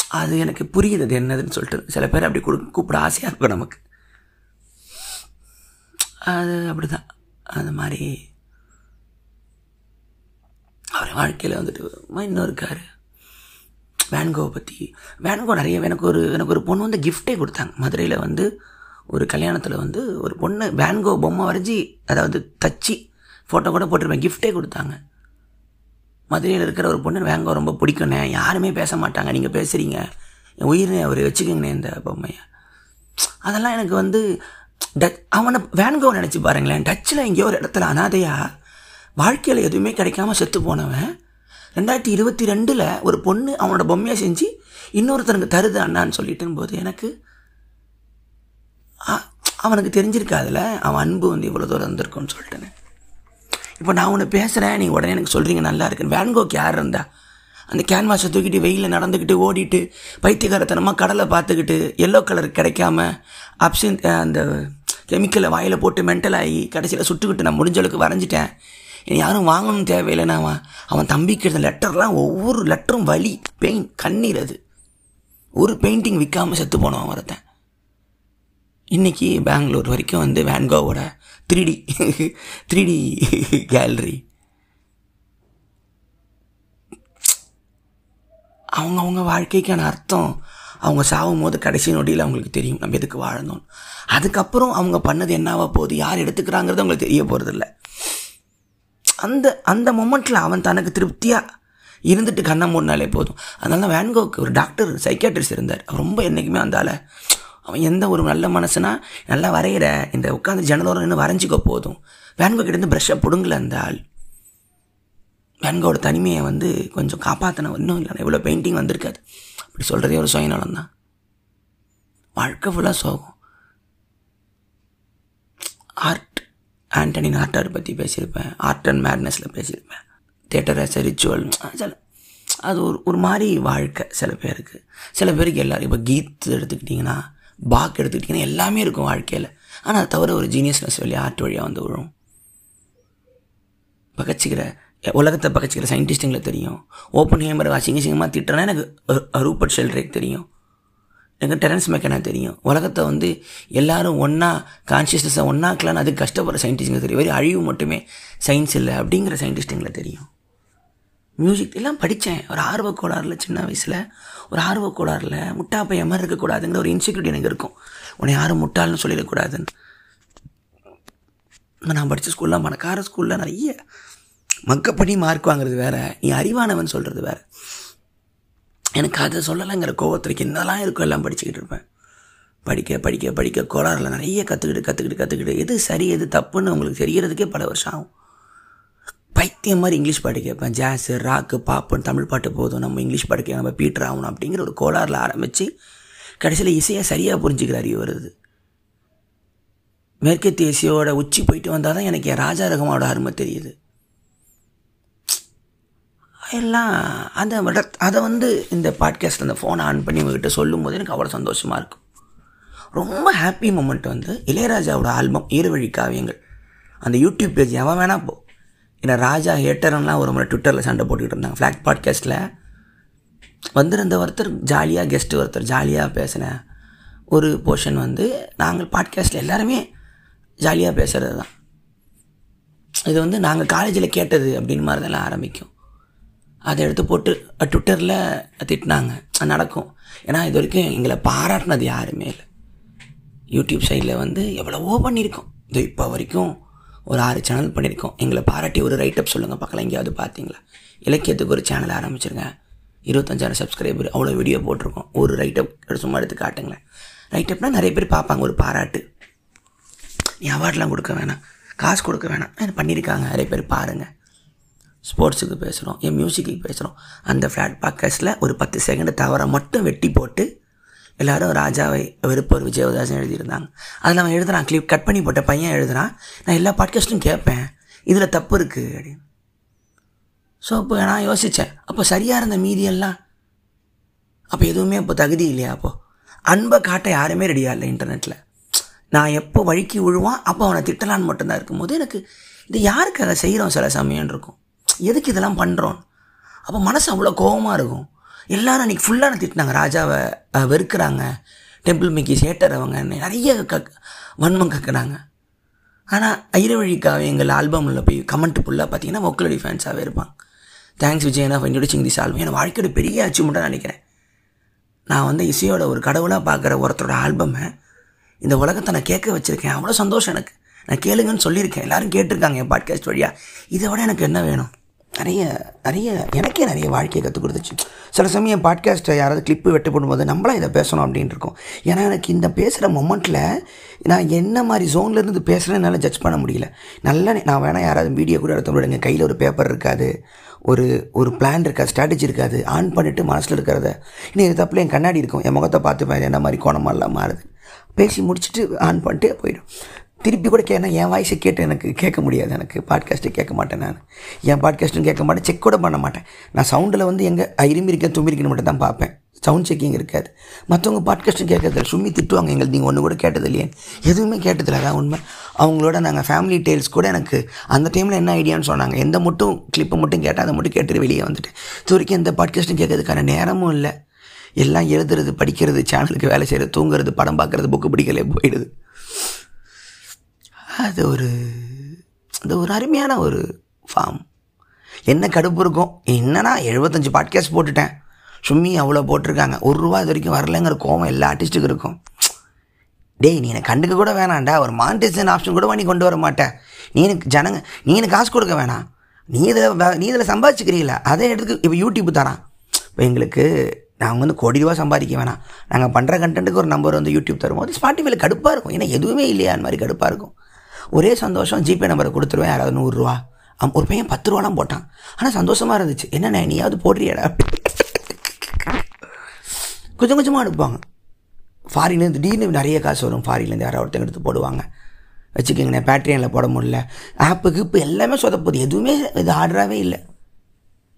அது எனக்கு புரியுது அது என்னதுன்னு சொல்லிட்டு சில பேர் அப்படி கொடு கூப்பிட ஆசையாக இருக்கும் நமக்கு. அது அப்படிதான். அது மாதிரி அவர் வாழ்க்கையில் வந்துட்டு இன்னும் இருக்கார் வேன்கோவை பற்றி வேன்கோ நிறைய எனக்கு ஒரு எனக்கு ஒரு பொண்ணு வந்து கிஃப்டே கொடுத்தாங்க. மதுரையில் வந்து ஒரு கல்யாணத்தில் வந்து ஒரு பொண்ணு வேன்கோ பொம்மை வரைஞ்சி அதாவது தச்சு ஃபோட்டோ கூட போட்டிருப்பேன். கிஃப்டே கொடுத்தாங்க. மதுரையில் இருக்கிற ஒரு பொண்ணு வேங்கோ ரொம்ப பிடிக்குண்ணே யாருமே பேச மாட்டாங்க. நீங்கள் பேசுகிறீங்க என் உயிரை அவர் வச்சுக்கோங்கண்ணே இந்த பொம்மையை. அதெல்லாம் எனக்கு வந்து டச் அவனை வேன்கோ நினச்சி பாருங்களேன். டச்சில் எங்கேயோ ஒரு இடத்துல அனாதையாக வாழ்க்கையில் எதுவுமே கிடைக்காம செத்து போனவன். ரெண்டாயிரத்தி இருபத்தி ரெண்டில் ஒரு பொண்ணு அவனோட பொம்மையை செஞ்சு இன்னொருத்தனுக்கு தருது அண்ணான்னு சொல்லிட்டு போது எனக்கு அவனுக்கு தெரிஞ்சிருக்காதுல அவன் அன்பு வந்து இவ்வளோ தூரம் இருந்திருக்கும்னு சொல்லிட்டேன்னு இப்போ நான் உன்னை பேசுகிறேன் நீங்கள் உடனே எனக்கு சொல்கிறீங்க நல்லா இருக்குன்னு. வேன்கோக்கு யார் இருந்தா? அந்த கேன்வாஸை தூக்கிட்டு வெயிலில் நடந்துக்கிட்டு ஓடிட்டு பைத்தியகாரத்தனமாக கடலை பார்த்துக்கிட்டு எல்லோ கலர் கிடைக்காம அப்சின் அந்த கெமிக்கலை வாயில் போட்டு மென்டல் ஆகி கடைசியில் சுட்டுக்கிட்டு நான் முடிஞ்சளவுக்கு வரைஞ்சிட்டேன். யாரும் வாங்கணும்னு தேவையில்லைன்னா அவன் அவன் தம்பிக்கு எழுதின லெட்டர்லாம் ஒவ்வொரு லெட்டரும் வலி பெயின் கண்ணீர் அது. ஒரு பெயிண்டிங் விற்காமல் செத்து போனவன் ஒருத்தன். இன்றைக்கி பெங்களூர் வரைக்கும் வந்து வேன்கோவோட three D three D gallery அவங்கவுங்க வாழ்க்கைக்கான அர்த்தம் அவங்க சாகும் போது கடைசி நொடியில் அவங்களுக்கு தெரியும் நம்ம எதுக்கு வாழணும் அதுக்கப்புறம் அவங்க பண்ணது என்னவா போகுது யார் எடுத்துக்கிறாங்கிறது அவங்களுக்கு தெரிய போகிறதில்ல அந்த அந்த மொமெண்ட்டில் அவன் தனக்கு திருப்தியாக இருந்துட்டு கண்ணை மூடினாலே போதும். அதனால தான் வேன்கோக்கு ஒரு டாக்டர் சைக்கியாட்ரிஸ்ட் இருந்தார். ரொம்ப என்றைக்குமே அந்தால அவன் எந்த ஒரு நல்ல மனசுனா நல்லா வரைகிற இந்த உட்காந்து ஜன்னலோரம் நின்று வரைஞ்சிக்கோ போதும். வேன்கோக்கிட்ட இருந்து ப்ரஷ்ஷை பிடுங்கல அந்த ஆள். வேன்கோட தனிமையை வந்து கொஞ்சம் காப்பாற்றின இன்னும் இல்லை. இவ்வளோ பெயிண்டிங் வந்திருக்காது. அப்படி சொல்கிறதே ஒரு சுயநலம் தான். வாழ்க்கை ஃபுல்லாக சோகம். ஆர்ட் ஆண்டனி நாட்டார் பற்றி பேசியிருப்பேன். ஆர்ட் அண்ட் மேட்னஸில் பேசியிருப்பேன். தேட்டர் ஆஸ் ரிச்சுவல் சில அது ஒரு ஒரு மாதிரி வாழ்க்கை சில பேருக்கு. சில பேருக்கு எல்லோரும் இப்போ கீத் எடுத்துக்கிட்டிங்கன்னா பாக் எடுத்துக்கிட்டிங்கன்னா எல்லாமே இருக்கும் வாழ்க்கையில். ஆனால் அதை தவிர ஒரு ஜீனியஸ்னஸ் வழி ஆர்ட் வழியாக வந்து விழும். பகச்சிக்கிற உலகத்தை பகச்சிக்கிற சயின்டிஸ்ட்டுங்களை தெரியும். ஓப்பன் ஹேமர் அசிங்க சிங்கமாக திட்டுறேன்னா எனக்கு ரு- ரூபர்ட் ஷெல்ட்ரேக் தெரியும். எனக்கு டெரன்ஸ் மெக்கனா தெரியும். உலகத்தை வந்து எல்லாரும் ஒன்றா கான்ஷியஸ்னஸை ஒன்றாக்கலான்னு அதுக்கு கஷ்டப்படுற சயின்டிஸ்ட்டுங்க தெரியும். வெறும் அழிவு மட்டுமே சயின்ஸ் இல்லை அப்படிங்கிற சயின்டிஸ்ட்டுங்களை தெரியும். மியூசிக் எல்லாம் படித்தேன் ஒரு ஆர்வ கோளாறில் சின்ன வயசில். ஒரு ஆர்வ கோளாறில் முட்டா பையன் மாதிரி இருக்கக்கூடாதுங்கிற ஒரு இன்செக்யூரிட்டி எனக்கு இருக்கும். உன்னை யாரும் முட்டாள்னு சொல்லிடக்கூடாதுன்னு. நான் படித்த ஸ்கூல்லாம் மணக்கார ஸ்கூலில் நிறைய மக்கப்படி மார்க் வாங்குறது வேறு. நீ அறிவானவன் சொல்கிறது வேற. எனக்கு அதை சொல்லலைங்கிற கோவத்துக்கு என்னெல்லாம் இருக்கும் எல்லாம் படிச்சுக்கிட்டு இருப்பேன். படிக்க படிக்க படிக்க கோளாறில் நிறைய கற்றுக்கிட்டு கற்றுக்கிட்டு கற்றுக்கிட்டு எது சரி எது தப்புன்னு உங்களுக்கு தெரியறதுக்கே பல வருஷம் ஆகும். பைத்தியம் மாதிரி இங்கிலீஷ் பாட்டு கேட்பேன். ஜாஸு ராக்கு பாப்புன்னு தமிழ் பாட்டு போதும். நம்ம இங்கிலீஷ் பாட்டு கேட்க நம்ம பீட்டர் ஆகணும் அப்படிங்கிற ஒரு கோளாறில் ஆரம்பித்து கடைசியில் இசையாக சரியாக புரிஞ்சுக்கிற அறிவு வருது. மேற்கத்திய இசையோட உச்சி போயிட்டு வந்தால் தான் எனக்கு என் ராஜா ரகமாவோட அருமை தெரியுது. எல்லாம் அதை விட அதை வந்து இந்த பாட்காஸ்ட்டில் அந்த ஃபோனை ஆன் பண்ணி உங்ககிட்ட சொல்லும் போது எனக்கு அவ்வளோ சந்தோஷமாக இருக்கும் ரொம்ப ஹாப்பி மூமெண்ட் வந்து இளையராஜாவோட ஆல்பம் ஈரவழி காவியங்கள். அந்த யூடியூப் பேஜ் எவன் வேணா போ. ஏன்னா ராஜா ஹேட்டர்லாம் ஒரு முறை ட்விட்டரில் சண்டை போட்டுக்கிட்டு இருந்தாங்க. ஃப்ளாக் பாட்காஸ்ட்டில் வந்திருந்த ஒருத்தர் ஜாலியாக கெஸ்ட் ஒருத்தர் ஜாலியாக பேசின ஒரு போர்ஷன் வந்து நாங்கள் பாட்காஸ்ட்டில் எல்லாருமே ஜாலியாக பேசுகிறது தான் இது வந்து நாங்கள் காலேஜில் கேட்டது அப்படின்னு மாதிரி தான் ஆரம்பிக்கும். அதை எடுத்து போட்டு ட்விட்டரில் திட்டினாங்க. அது நடக்கும். ஏன்னா இது வரைக்கும் எங்களை பாராட்டினது யாருமே இல்லை. யூடியூப் சைடில் வந்து எவ்வளவோ பண்ணியிருக்கோம். இது இப்போ வரைக்கும் ஒரு ஆறு சேனல் பண்ணியிருக்கோம். எங்களை பாராட்டி ஒரு ரைட்டப் சொல்லுங்கள் பார்க்கலாம். எங்கேயாவது பார்த்தீங்களா? இலக்கியத்துக்கு ஒரு சேனல் ஆரம்பிச்சிருங்க. இருபத்தஞ்சாயிரம் சப்ஸ்கிரைபர் அவ்வளோ வீடியோ போட்டிருக்கோம். ஒரு ரைட்டப் சும்மா எடுத்து காட்டுங்களேன். ரைட்டப்னால் நிறைய பேர் பார்ப்பாங்க ஒரு பாராட்டு. நீ அவார்ட்லாம் கொடுக்க வேணாம். காசு கொடுக்க வேணாம். பண்ணியிருக்காங்க? நிறைய பேர் பாருங்கள் ஸ்போர்ட்ஸுக்கு பேசுகிறோம் என் மியூசிக்கு பேசுகிறோம் அந்த ஃப்ளாட் பாக்கர்ஸில் ஒரு பத்து செகண்ட் தவற மட்டும் வெட்டி போட்டு எல்லோரும் ராஜாவை வெறுப்பவர் விஜயதாசன் எழுதியிருந்தாங்க. அதில் அவன் எழுதுறான் கிளிப் கட் பண்ணி போட்ட பையன் எழுதுகிறான் நான் எல்லா பாட்காஸ்ட்டும் கேட்பேன் இதில் தப்பு இருக்குது அப்படின்னு. ஸோ அப்போ நான் யோசித்தேன் அப்போ சரியாக இருந்த மீதியெல்லாம் அப்போ எதுவுமே அப்போ தகுதி இல்லையா அப்போது அன்பை காட்ட யாருமே ரெடியாக இல்லை இன்டர்நெட்டில் நான் எப்போ வழுக்கி விழுவான் அப்போ அவனை திட்டலான்னு மட்டும்தான் இருக்கும்போது எனக்கு இது யாருக்காக செய்கிறோம் சில சமயம் இருக்கும். எதுக்கு இதெல்லாம் பண்ணுறோம் அப்போ மனசு அவ்வளோ கோபமாக இருக்கும். எல்லாரும் அன்றைக்கி ஃபுல்லாக திட்டினாங்க. ராஜாவை வெறுக்கிறாங்க. டெம்பிள் மிக்கி சேட்டர் அவங்க நிறைய க வன்மம் கக்குறாங்க. ஆனால் ஐரவழிக்காக எங்கள் ஆல்பமில் போய் கமெண்ட் ஃபுல்லாக பார்த்தீங்கன்னா மொக்கலடி ஃபேன்ஸாகவே இருப்பாங்க. தேங்க்ஸ் விஜயனா ஃபார் இன்ட்ரோடியூசிங் திஸ் ஆல்பம் என் வாழ்க்கையோட பெரிய அச்சீவ்மெண்ட்டாக நினைக்கிறேன். நான் வந்து இசையோட ஒரு கடவுளாக பார்க்குற ஒருத்தரோட ஆல்பமை இந்த உலகத்தை நான் கேட்க வச்சுருக்கேன். அவ்வளோ சந்தோஷம் எனக்கு. நான் கேளுங்கன்னு சொல்லியிருக்கேன். எல்லாரும் கேட்டிருக்காங்க என் பாட்காஸ்ட் வழியாக இதை விட எனக்கு என்ன வேணும்? நிறைய நிறைய எனக்கே நிறைய வாழ்க்கையை கற்றுக் கொடுத்துச்சு. சில சமயம் பாட்காஸ்ட்டை யாராவது கிளிப்பு வெட்டு போடும்போது நம்மளாக இதை பேசணும் அப்படின்னு இருக்கும். ஏன்னா எனக்கு இந்த பேசுகிற மொமெண்ட்டில் நான் என்ன மாதிரி ஜோன்லேருந்து பேசுகிறேன்னு என்னால் ஜட்ஜ் பண்ண முடியல. நல்லா நான் வேணால் யாராவது வீடியோ கூட எடுத்து விடுங்க கையில் ஒரு பேப்பர் இருக்காது. ஒரு ஒரு பிளான் இருக்காது ஸ்ட்ராட்டஜி இருக்காது. ஆன் பண்ணிவிட்டு மனசில் இருக்கிறத. இன்னும் இது தப்பில் என் கண்ணாடி இருக்கும். என் முகத்தை பார்த்து என்ன மாதிரி கோணமெல்லாம் மாறுது. பேசி முடிச்சுட்டு ஆன் பண்ணிட்டு போயிடும். திருப்பி கூட கேட்டா என் வாய்ஸை கேட்டு எனக்கு கேட்க முடியாது. எனக்கு பாட்காஸ்ட்டு கேட்க மாட்டேன் நான். என் பாட்காஸ்ட்டும் கேட்க மாட்டேன் செக் கூட பண்ண மாட்டேன். நான் சவுண்டில் வந்து எங்கே இரும்பி இருக்கேன் தும்பி இருக்கேன்னு மட்டும் தான் பார்ப்பேன். சவுண்ட் செக்கிங் இருக்காது. மற்றவங்க பாட்காஸ்ட்டும் கேட்கறதில்ல. சும்மி திட்டுவாங்க. எங்களுக்கு நீங்கள் ஒன்று கூட கேட்டது இல்லையே எதுவுமே கேட்டதில்ல. அதான் உண்மை. அவங்களோட நாங்கள் ஃபேமிலி டெய்ல்ஸ் கூட எனக்கு அந்த டைமில் என்ன ஐடியான்னு சொன்னாங்க. எந்த மட்டும் கிளிப்பை மட்டும் கேட்டால் அதை மட்டும் கேட்டுட்டு வெளியே வந்துட்டேன். இது வரைக்கும் எந்த பாட்காஸ்ட்டும் கேட்கறதுக்கான நேரமும் இல்லை. எல்லாம் எழுதுறது படிக்கிறது சேனலுக்கு வேலை செய்கிறது தூங்குறது படம் பார்க்குறது புக்கு பிடிக்கலே போயிடுது. அது ஒரு அது ஒரு அருமையான ஒரு ஃபார்ம் என்ன கடுப்பு இருக்கும்? என்னன்னா எழுபத்தஞ்சு பாட்காஸ்ட் போட்டுட்டேன். சும்மி அவ்வளோ போட்டிருக்காங்க. ஒரு ரூபா இது வரைக்கும் வரலைங்கிற கோவம் எல்லா ஆர்டிஸ்ட்டுக்கும் இருக்கும். டேய் நீ எனக்கு கண்டுக்க கூட வேணாம்டா. ஒரு மானிட்டேஷன் ஆப்ஷன் கூட நீ கொண்டு வர மாட்டேன். நீ எனக்கு ஜனங்க நீ எனக்கு காசு கொடுக்க வேணாம். நீ இதில் நீ இதில் சம்பாதிச்சுக்கிறீங்கள? அதே இடத்துக்கு இப்போ யூடியூப் தரான். இப்போ எங்களுக்கு நாங்கள் வந்து கோடி ரூபா சம்பாதிக்க வேணாம். நாங்கள் பண்ணுற கண்டென்ட்டுக்கு ஒரு நம்பர் வந்து யூடியூப் தரும்போது ஸ்பாட்டிஃபைல கடுப்பாக இருக்கும். ஏன்னா எதுவுமே இல்லையா? அந்த மாதிரி கடுப்பாக இருக்கும். ஒரே சந்தோஷம் ஜிபே நம்பரை கொடுத்துருவேன் யாராவது நூறுரூவா. அவன் ஒரு பையன் பத்து ரூபாலாம் போட்டான். ஆனால் சந்தோஷமாக இருந்துச்சு. என்னண்ணே நீயாவது போடுறியடா? கொஞ்சம் கொஞ்சமாக அனுப்புவாங்க ஃபாரின்லேருந்து திடீர்னு நிறைய காசு வரும். ஃபாரின்லேருந்து யாராவது ஒருத்தங்க எடுத்து போடுவாங்க. வச்சுக்கோங்கண்ணே பேட்ரியனில் போட முடியல ஆப்பு கிப்பு எல்லாமே சொதப்போகுது எதுவுமே இது ஆர்டராகவே இல்லை.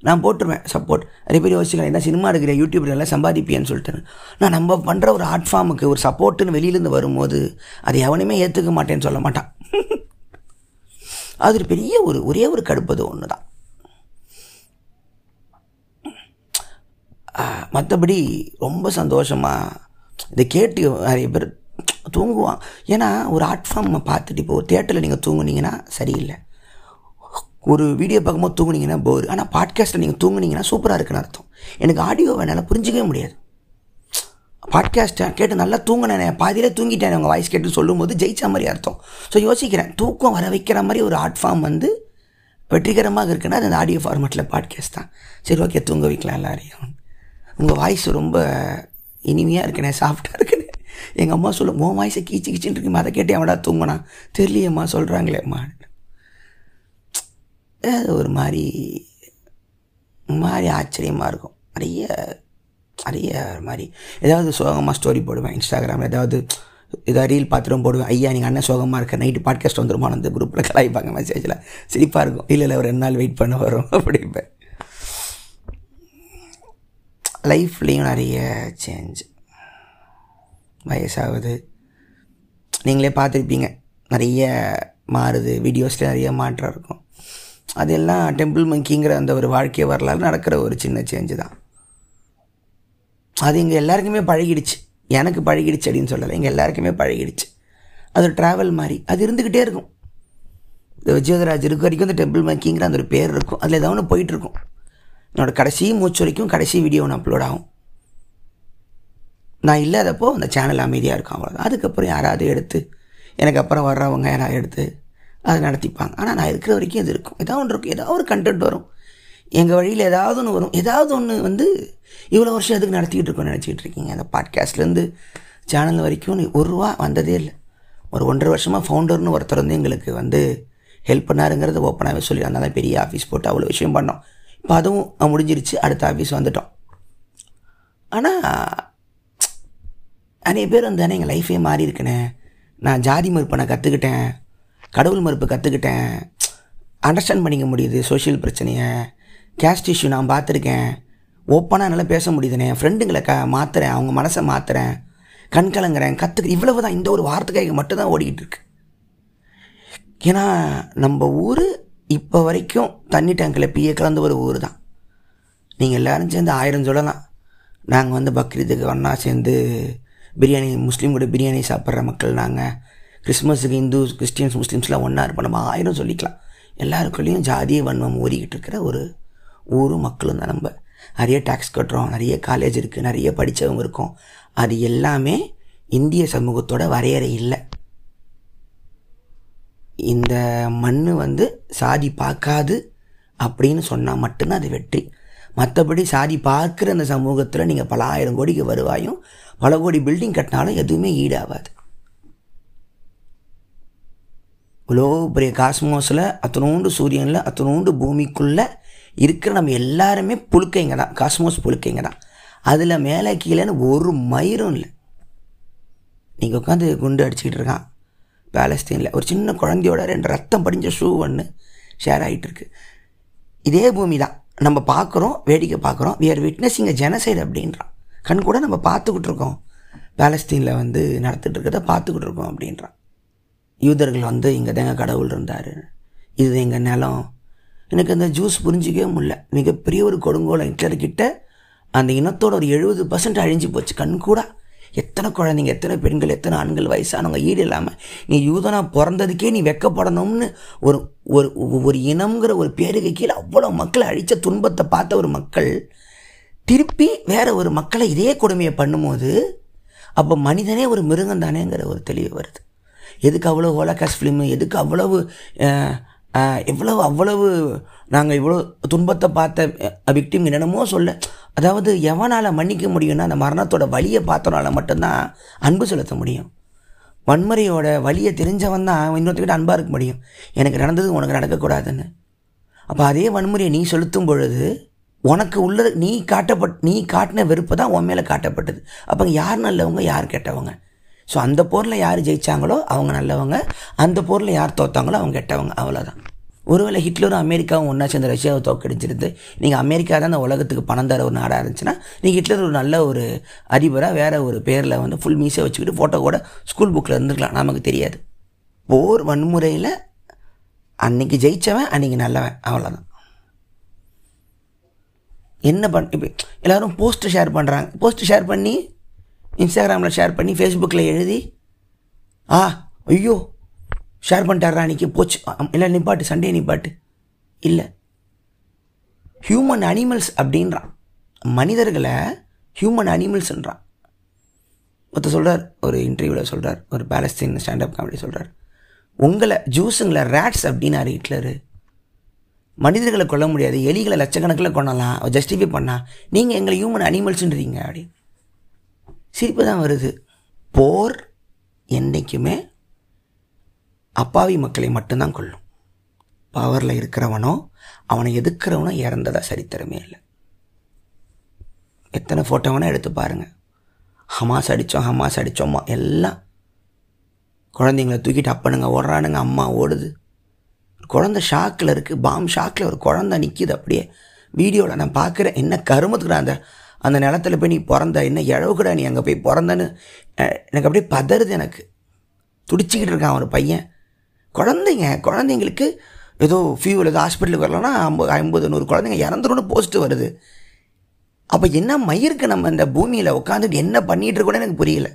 நான் போட்டுருவேன் சப்போர்ட் நிறைய பேர் யோசிக்கிறேன் என்ன சினிமா எடுக்கிற யூடியூப்ல எல்லாம் சம்பாதிப்பியன்னு சொல்லிட்டு. நான் நம்ம பண்ணுற ஒரு ஆர்ட் ஃபார்முக்கு ஒரு சப்போர்ட்டுன்னு வெளியிலேருந்து வரும்போது அதை எவனுமே ஏற்றுக்க மாட்டேன்னு சொல்ல மாட்டான். அது ஒரு பெரிய ஒரு ஒரே ஒரு கடுப்பது ஒன்று தான் மற்றபடி ரொம்ப சந்தோஷமாக இதை கேட்டு நிறைய பேர் தூங்குவான். ஏன்னா ஒரு ஆர்ட் ஃபார்மை பார்த்துட்டு இப்போ ஒரு தேட்டரில் நீங்கள் தூங்குனீங்கன்னா சரியில்லை. ஒரு வீடியோ பார்க்கும்போது தூங்குனீங்கன்னா போர் ஆனால் பாட்காஸ்ட்டில் நீங்கள் தூங்குனீங்கன்னா சூப்பராக இருக்குன்னு அர்த்தம். எனக்கு ஆடியோ என்னால் புரிஞ்சிக்கவே முடியாது. பாட்காஸ்ட்டை கேட்டு நல்லா தூங்கினேன். பாதியிலே தூங்கிட்டேன் உங்கள் வாய்ஸ் கேட்டு சொல்லும்போது ஜெயிச்ச மாதிரி அர்த்தம். ஸோ யோசிக்கிறேன். தூக்கம் வர வைக்கிற மாதிரி ஒரு ஆர்ட் ஃபார்ம் வந்து வெற்றிகரமாக இருக்குன்னா அது அந்த ஆடியோ ஃபார்மேட்டில் பாட்காஸ்ட் தான். சரி ஓகே தூங்க வைக்கலாம் எல்லாரையும். உங்கள் வாய்ஸ் ரொம்ப இனிமையாக இருக்குண்ணே சாஃப்டாக இருக்குண்ணே எங்கள் அம்மா சொல்லும் உன் வாய்ஸை கீச்சு கீச்சின்னு இருக்குமா அதை கேட்டு அவடா தூங்கினா? தெரியலையம்மா சொல்கிறாங்களேம்மா அது ஒரு மாதிரி ஒரு மாதிரி ஆச்சரியமாக இருக்கும். நிறைய நிறைய ஒரு மாதிரி. ஏதாவது சோகமாக ஸ்டோரி போடுவேன் இன்ஸ்டாகிராமில் ஏதாவது ஏதாவது ரீல் பார்த்துட்டும் போடுவேன். ஐயா நீங்கள் அண்ணன் சோகமாக இருக்க. நைட்டு பாட்காஸ்ட் வந்துருமா? அந்த குரூப்பில் கலாய்ப்பாங்க மெசேஜில் சிரிப்பாக இருக்கும். இல்லை இல்லை ஒரு ரெண்டு நாள் வெயிட் பண்ண வரும் அப்படிப்பேன் லைஃப்லேயும் நிறைய சேஞ்ச் வயசாகுது. நீங்களே பார்த்துருப்பீங்க. நிறைய மாறுது. வீடியோஸில் நிறைய மாற்றம் இருக்கும். அதெல்லாம் டெம்பிள் மங்கிங்கிற அந்த ஒரு வாழ்க்கை வரலாறு நடக்கிற ஒரு சின்ன சேஞ்சு தான். அது இங்கே எல்லாருக்குமே பழகிடுச்சு. எனக்கு பழகிடுச்சு அப்படின்னு சொல்லலை. இங்கே எல்லாருக்குமே பழகிடுச்சு. அது ஒரு ட்ராவல் மாதிரி. அது இருந்துக்கிட்டே இருக்கும். இந்த விஜயதராஜ் இருக்க வரைக்கும் இந்த டெம்பிள் மேக்கிங்கிற அந்த ஒரு பேர் இருக்கும். அதில் ஏதாவது ஒன்று போயிட்டுருக்கும் என்னோடய கடைசி மூச்சு வரைக்கும் கடைசி வீடியோ ஒன்று அப்லோட் ஆகும். நான் இல்லாதப்போ அந்த சேனல் அமைதியாக இருக்கும். அவ்வளோதான் அதுக்கப்புறம் யாராவது எடுத்து எனக்கு அப்புறம் வர்றவங்க யாராவது எடுத்து அதை நடத்திப்பாங்க. ஆனால் நான் இருக்கிற வரைக்கும் இது இருக்கும். ஏதாவது ஒன்று இருக்கும். ஏதாவது ஒரு கண்டென்ட் வரும். எங்கள் வழியில் ஏதாவது ஒன்று வரும். ஏதாவது ஒன்று வந்து இவ்வளோ வருஷம் எதுக்கு நடத்திக்கிட்டு இருக்கோம்னு நினச்சிக்கிட்டு இருக்கீங்க? அந்த பாட்காஸ்ட்லேருந்து சேனல் வரைக்கும் நீ ஒரு ரூபா வந்ததே இல்லை. ஒரு ஒன்றரை வருஷமாக ஃபவுண்டர்னு ஒருத்தர் வந்து எங்களுக்கு வந்து ஹெல்ப் பண்ணாருங்கிறது ஓப்பனாகவே சொல்லி அதனால தான் பெரிய ஆஃபீஸ் போட்டு அவ்வளோ விஷயம் பண்ணோம். இப்போ அதுவும் முடிஞ்சிருச்சு. அடுத்த ஆஃபீஸ் வந்துட்டோம். ஆனால் நிறைய பேர் வந்து எங்கள் லைஃபே மாறி இருக்குண்ணே. நான் ஜாதி மறுப்பை நான் கற்றுக்கிட்டேன் கடவுள் மறுப்பு கற்றுக்கிட்டேன் அண்டர்ஸ்டாண்ட் பண்ணிக்க முடியுது சோஷியல் பிரச்சனையை. கேஸ்ட் இஷ்யூ நான் பார்த்துருக்கேன். ஓப்பனாக என்னால் பேச முடியுதுண்ணே என் ஃப்ரெண்டுங்களை க மாற்றுறேன் அவங்க மனசை மாற்றுறேன் கண் கலங்குறேன். கற்றுக்க இவ்வளவு தான். இந்த ஒரு வார்த்தைக்காக மட்டும்தான் ஓடிக்கிட்டு இருக்கு. ஏன்னா நம்ம ஊர் இப்போ வரைக்கும் தண்ணி டேங்கில் பிய கலந்த ஒரு ஊர் தான். நீங்கள் எல்லோரும் சேர்ந்து ஆயிரம் சொல்லலாம். நாங்கள் வந்து பக்ரீத்துக்கு ஒன்றா சேர்ந்து பிரியாணி முஸ்லீம் கூட பிரியாணி சாப்பிட்ற மக்கள் நாங்கள் கிறிஸ்மஸுக்கு இந்து கிறிஸ்டியன்ஸ் முஸ்லீம்ஸ்லாம் ஒன்றா இருப்போம். நம்ம ஆயிரம் சொல்லிக்கலாம். எல்லாருக்குள்ளேயும் ஜாதிய வன்மம் ஓடிக்கிட்டு இருக்கிற ஒரு ஊரும் மக்களும் தான் நம்ம. நிறைய டேக்ஸ் கட்டுறோம் நிறைய காலேஜ் இருக்குது நிறைய படித்தவங்க இருக்கோம். அது எல்லாமே இந்திய சமூகத்தோட வரையறை இல்லை. இந்த மண் வந்து சாதி பார்க்காது அப்படின்னு சொன்னால் மட்டும்தான் அது வெற்றி. மற்றபடி சாதி பார்க்குற அந்த சமூகத்தில் நீங்கள் பல ஆயிரம் கோடிக்கு வருவாயும் பல கோடி பில்டிங் கட்டினாலும் எதுவுமே ஈடாகாது. இவ்வளோ பெரிய காஸ்மோஸில் அத்தனோண்டு சூரியனில் அத்தனோண்டு பூமிக்குள்ளே இருக்கிற நம்ம எல்லாருமே புழுக்கைங்க தான் காஸ்மோஸ் புழுக்கைங்க தான் அதில் மேலே கீழேன்னு ஒரு மயிரும் இல்லை. நீங்கள் உட்காந்து குண்டு அடிச்சுக்கிட்டு இருக்கான். பேலஸ்தீனில். ஒரு சின்ன குழந்தையோட ரெண்டு ரத்தம் படிஞ்ச ஷூ ஒன்று ஷேர் ஆகிட்டுருக்கு இதே பூமி தான் நம்ம பார்க்குறோம் வேடிக்கை பார்க்குறோம். We are witnessing a genocide அப்படின்றான். கண் கூட நம்ம பார்த்துக்கிட்டு இருக்கோம். பேலஸ்தீனில் வந்து நடத்திட்டு இருக்கிறத பார்த்துக்கிட்டு இருக்கோம் அப்படின்றான். யூதர்கள் வந்து இங்கே தாங்க கடவுள் இருந்தார். இது எங்கள் நிலம். எனக்கு அந்த ஜூஸ் புரிஞ்சிக்கவே முடியல. மிகப்பெரிய ஒரு கொடுங்கோலம் ஹிட்லர்கிட்ட அந்த இனத்தோட ஒரு எழுபது பர்சன்ட் அழிஞ்சு போச்சு. கண் கூட. எத்தனை குழந்தைங்க எத்தனை பெண்கள் எத்தனை ஆண்கள் வயசானவங்க ஈடு இல்லாமல் நீ யூதனா பிறந்ததுக்கே நீ வெக்கப்படணும்னு ஒரு ஒரு ஒரு இனம்ங்கிற ஒரு பேருக்கு கீழே அவ்வளோ மக்களை அழித்த துன்பத்தை பார்த்த ஒரு மக்கள் திருப்பி வேற ஒரு மக்களை இதே கொடுமையை பண்ணும்போது அப்போ மனிதனே ஒரு மிருகம் தானேங்கிற ஒரு தெளிவு வருது. எதுக்கு அவ்வளோ ஹோலகாஸ்ட் ஃபிலிமு எதுக்கு அவ்வளவு எவ்வளவு அவ்வளவு நாங்கள் இவ்வளோ துன்பத்தை பார்த்த விக்டிம் என்னென்னமோ சொல்ல. அதாவது எவனால் மன்னிக்க முடியும்னா அந்த மரணத்தோட வழியை பார்த்தனால மட்டும்தான் அன்பு செலுத்த முடியும். வன்முறையோட வழியை தெரிஞ்சவன் தான் இன்னொருத்தக்கிட்ட அன்பாக இருக்க முடியும். எனக்கு நடந்தது உனக்கு நடக்கக்கூடாதுன்னு. அப்போ அதே வன்முறையை நீ செலுத்தும் பொழுது உனக்கு உள்ள நீ காட்டப்பட் நீ காட்டின வெறுப்பு தான் உன் மேலே காட்டப்பட்டது. அப்போ யார் நல்லவங்க யார் கெட்டவங்க? ஸோ அந்த போரில் யார் ஜெயித்தாங்களோ அவங்க நல்லவங்க அந்த போரில் யார் தோத்தாங்களோ அவங்க கெட்டவங்க அவ்வளோதான் ஒருவேளை ஹிட்லரும் அமெரிக்காவும் ஒன்றா சேர்ந்த ரஷ்யாவை தோக்கடிச்சிருந்து நீங்கள் அமெரிக்கா தான் அந்த உலகத்துக்கு பணம் தர ஒரு நாடாக இருந்துச்சுன்னா நீங்கள் ஹிட்லர் ஒரு நல்ல ஒரு அதிபராக வேறு ஒரு பேரில் வந்து ஃபுல் மீசை வச்சுக்கிட்டு ஃபோட்டோ கூட ஸ்கூல் புக்கில் இருந்துருக்கலாம். நமக்கு தெரியாது. போர் வன்முறையில் அன்னைக்கு ஜெயித்தவன் அன்றைக்கி நல்லவன். அவ்வளோதான் என்ன பண் இப்போ எல்லோரும் போஸ்ட்டு ஷேர் பண்ணுறாங்க போஸ்ட்டு ஷேர் பண்ணி இன்ஸ்டாகிராமில் ஷேர் பண்ணி ஃபேஸ்புக்கில் எழுதி ஆ ஐயோ ஷேர் பண்ணிட்டாரா அன்றைக்கி போச்சு. இல்லை நிப்பாட்டு சண்டே நிப்பாட்டு. இல்லை. ஹியூமன் அனிமல்ஸ் அப்படின்றான். மனிதர்களை ஹியூமன் அனிமல்ஸ்ன்றான் ஒருத்தர் சொல்கிறார் ஒரு இன்டர்வியூவில் சொல்கிறார் ஒரு பேலஸ்தீன் ஸ்டாண்டப் காமெடி சொல்கிறார் உங்களை ஜூஸுங்களை ரேட்ஸ் அப்படின்னாரு ஹிட்லரு. மனிதர்களை கொல்ல முடியாது எலிகளை லட்சக்கணக்கில் கொள்ளலாம் ஜஸ்டிஃபை பண்ணால் நீங்கள் எங்களை ஹியூமன் அனிமல்ஸ்ன்றீங்க அப்படி சிரிப்பு தான் வருது. போர் என்றைக்குமே அப்பாவி மக்களை மட்டும்தான் கொள்ளும் பவரில் இருக்கிறவனோ அவனை எதுக்கிறவனோ இறந்ததாக சரித்திரமே இல்லை. எத்தனை ஃபோட்டோ வேணால் எடுத்து பாருங்கள் ஹமாஸ் அடித்தோம் ஹமாஸ் அடித்தோம்மா எல்லாம். குழந்தைங்கள தூக்கிட்டு அப்பனுங்க ஓடுறானுங்க அம்மா ஓடுது. குழந்த ஷாக்கில் இருக்குது பாம் ஷாக்கில் ஒரு குழந்த நிற்கிது அப்படியே. வீடியோவில் நான் பார்க்குறேன் என்ன கருமத்துக்குடா அந்த அந்த நிலத்தில் போய் நீ பிறந்த என்ன இழவுகடா நீ அங்கே போய் பிறந்தன்னு? எனக்கு அப்படியே பதறுது எனக்கு. துடிச்சிக்கிட்டு இருக்கான் ஒரு பையன். குழந்தைங்க குழந்தைங்களுக்கு ஏதோ ஃபியூவில் ஏதோ ஹாஸ்பிட்டலுக்கு வரலன்னா ஐம்பது ஐம்பது நூறு குழந்தைங்க இறந்துருன்னு போஸ்ட்டு வருது. அப்போ என்ன மயிருக்கு நம்ம இந்த பூமியில் உட்காந்துட்டு என்ன பண்ணிகிட்டு இருக்கோன்னு எனக்கு புரியல.